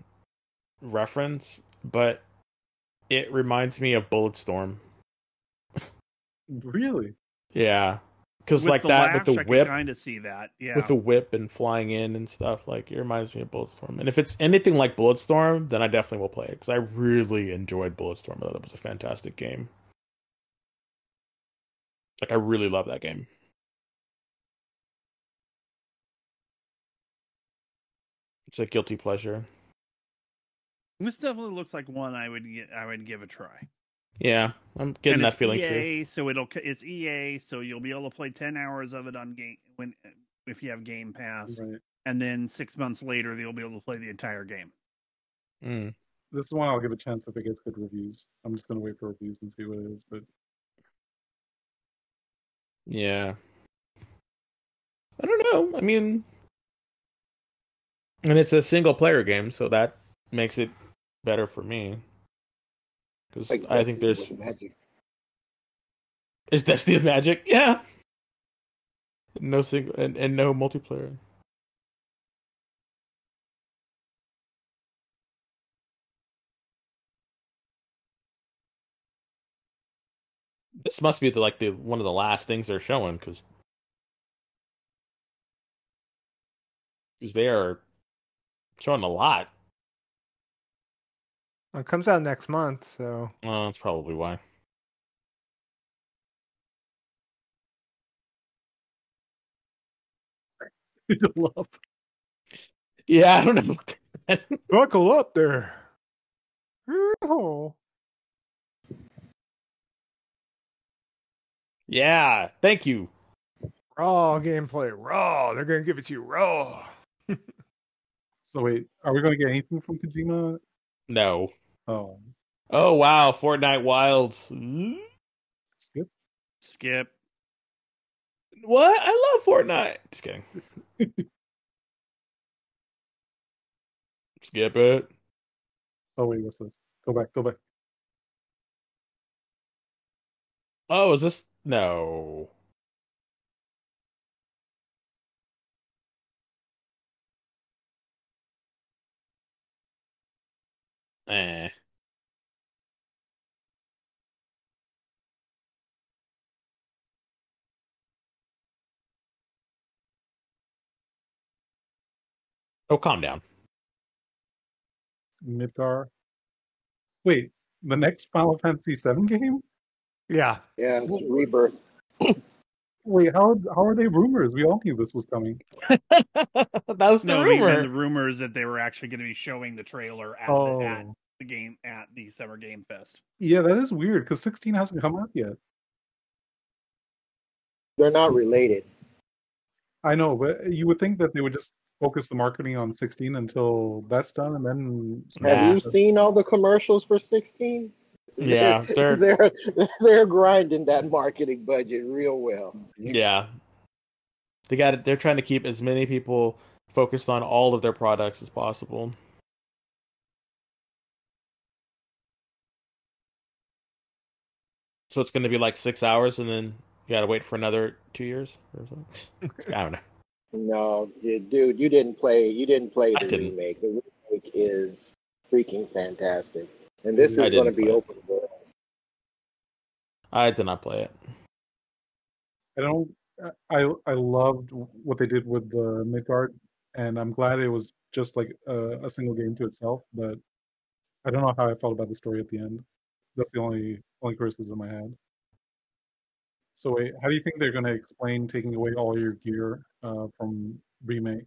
reference, but it reminds me of Bulletstorm. really, Yeah, because like that lash, with the whip, kind of see that. Yeah. with the whip and flying in and stuff. Like it reminds me of Bulletstorm. And if it's anything like Bulletstorm, then I definitely will play it because I really enjoyed Bulletstorm. I thought it was a fantastic game. Like I really love that game. It's a guilty pleasure. This definitely looks like one I would get. I would give a try. Yeah, I'm getting And that it's feeling too. So it'll it's EA, so you'll be able to play ten hours of it on game when if you have Game Pass, right? and then six months later you'll be able to play the entire game. Mm. This is one I'll give a chance if it gets good reviews. I'm just gonna wait for reviews and see what it is. But Yeah. I don't know. I mean, and it's a single player game, so that makes it better for me. Because Like I think there's magic. is Destiny of Magic, yeah. No single and, and no multiplayer. This must be the like the one of the last things they're showing because because they are showing a lot. Uh, it comes out next month, so Well, that's probably why. love. Yeah, I don't know. buckle up there. Oh. yeah, thank you. Raw gameplay, raw. They're gonna give it to you raw. So wait, are we gonna get anything from Kojima? No. Oh, Oh wow, Fortnite Wilds. Skip. Skip. What? I love Fortnite. Just kidding. Skip it. Oh wait, what's this? Go back, go back. Oh, is this no? Eh. Oh, calm down. Midgar. Wait, the next Final Fantasy VII game? Yeah. Yeah, rebirth. Wait, how how are they rumors? We all knew this was coming. that was the no, we rumor. the rumors that they were actually going to be showing the trailer at, Oh, the, at the game at the Summer Game Fest. yeah, that is weird because 16 hasn't come out yet. They're not related. I know, but you would think that they would just focus the marketing on 16 until that's done, and then Have Nah. you seen all the commercials for 16? Yeah, they're- they're they're grinding that marketing budget real well. Yeah. They got it. They're trying to keep as many people focused on all of their products as possible. So it's going to be like six hours, and then you got to wait for another two years. Or something. I don't know. No, dude, you didn't play. You didn't play the didn't. remake. The remake is freaking fantastic, and this I is going to be open world. I did not play it. I don't. I I loved what they did with the Midgar, and I'm glad it was just like a, a single game to itself. But I don't know how I felt about the story at the end. That's the only only criticism I had. So wait, how do you think they're going to explain taking away all your gear uh, from remake?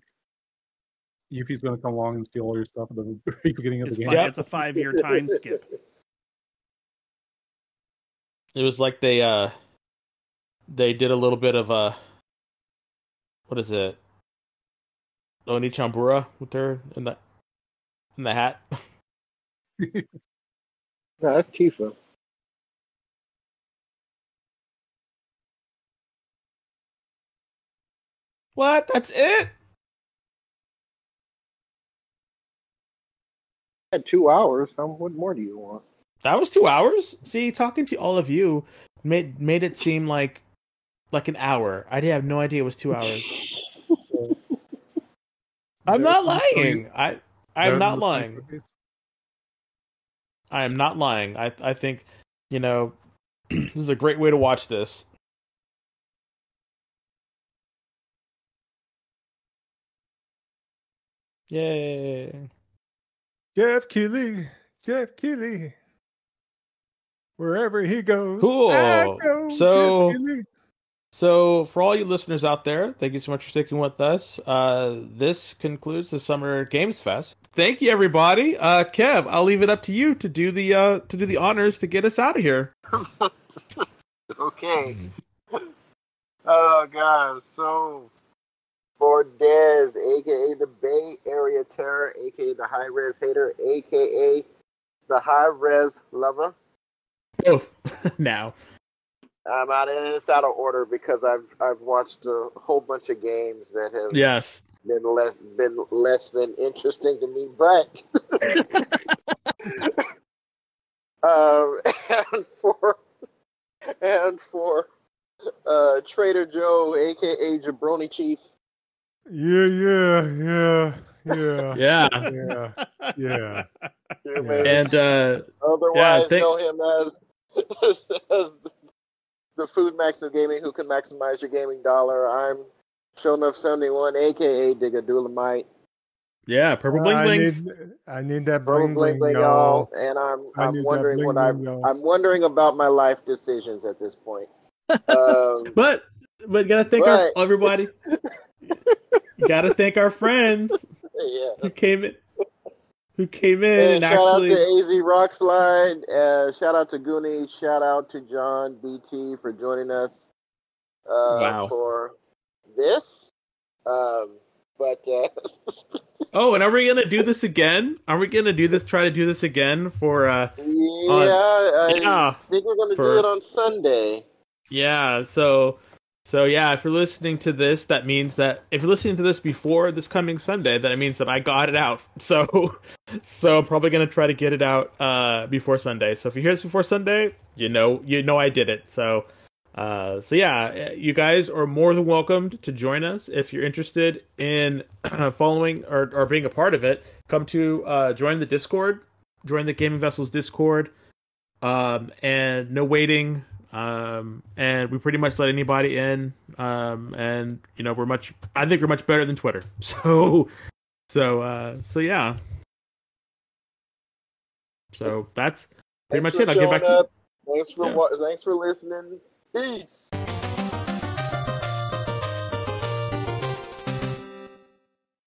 Yuffie's going to come along and steal all your stuff at the very beginning of It's, the game. fi- Yep. it's a five year time skip. It was like they uh they did a little bit of uh what is it? Oni Chambura with her in the in the hat. No, that's Tifa. What? That's it? Had two hours. Um, what more do you want? That was two hours. See, talking to all of you made made it seem like like an hour. I did have no idea it was two hours. I'm not lying. I I'm not lying. I am not lying. I I think you know this is a great way to watch this. Yay! Geoff Keighley. Geoff Keighley. Wherever he goes. Cool. I go, So- Geoff So, for all you listeners out there, thank you so much for sticking with us. Uh, this concludes the Summer Games Fest. Thank you, everybody. Uh, Kev, I'll leave it up to you to do the uh, to do the honors to get us out of here. Okay. Oh god, so for Dez, aka the Bay Area Terror, aka the High Res Hater, aka the High Res Lover. Both now. I'm out and it's out of order because I've I've watched a whole bunch of games that have Yes. been less been less than interesting to me, but um, and for and for uh, Trader Joe, aka Jabroni Chief. Yeah, yeah, yeah, yeah, Yeah. yeah, yeah. you may And uh, otherwise thank- know him as, as, as the food max of gaming who can maximize your gaming dollar. I'm Show Enough 71, aka Digga Dulamite. yeah, purple bling I blings. need, I need that Bling bling bling bling, bling, y'all. y'all. And I'm I I'm wondering bling what I'm y'all. I'm wondering about my life decisions at this point. Um, But but gotta thank our everybody. you gotta thank our friends yeah. who came in, who came in And and shout actually. out to AZ Rockslide. Uh, shout out to Guni. Shout out to John BT for joining us uh, Wow. for this. Um, but uh, Oh, and are we gonna do this again? Are we gonna do this? Try to do this again for uh yeah, I yeah. think we're to For- do it on Sunday. Yeah, so so yeah, if you're listening to this, that means that if you're listening to this before this coming Sunday, then it means that I got it out. So so I'm probably gonna try to get it out uh before Sunday. So if you hear this before Sunday, you know you know I did it. So uh so yeah, you guys are more than welcomed to join us if you're interested in following or, or being a part of it. Come to uh join the Discord join the Gaming Vessels Discord, um, and no waiting. Um, and we pretty much let anybody in. Um, and you know we're much. I think we're much better than Twitter. So, so, uh, so yeah. So that's pretty Thanks much it. I'll get back showing to up. Thanks for Yeah. wa- thanks for listening. Peace.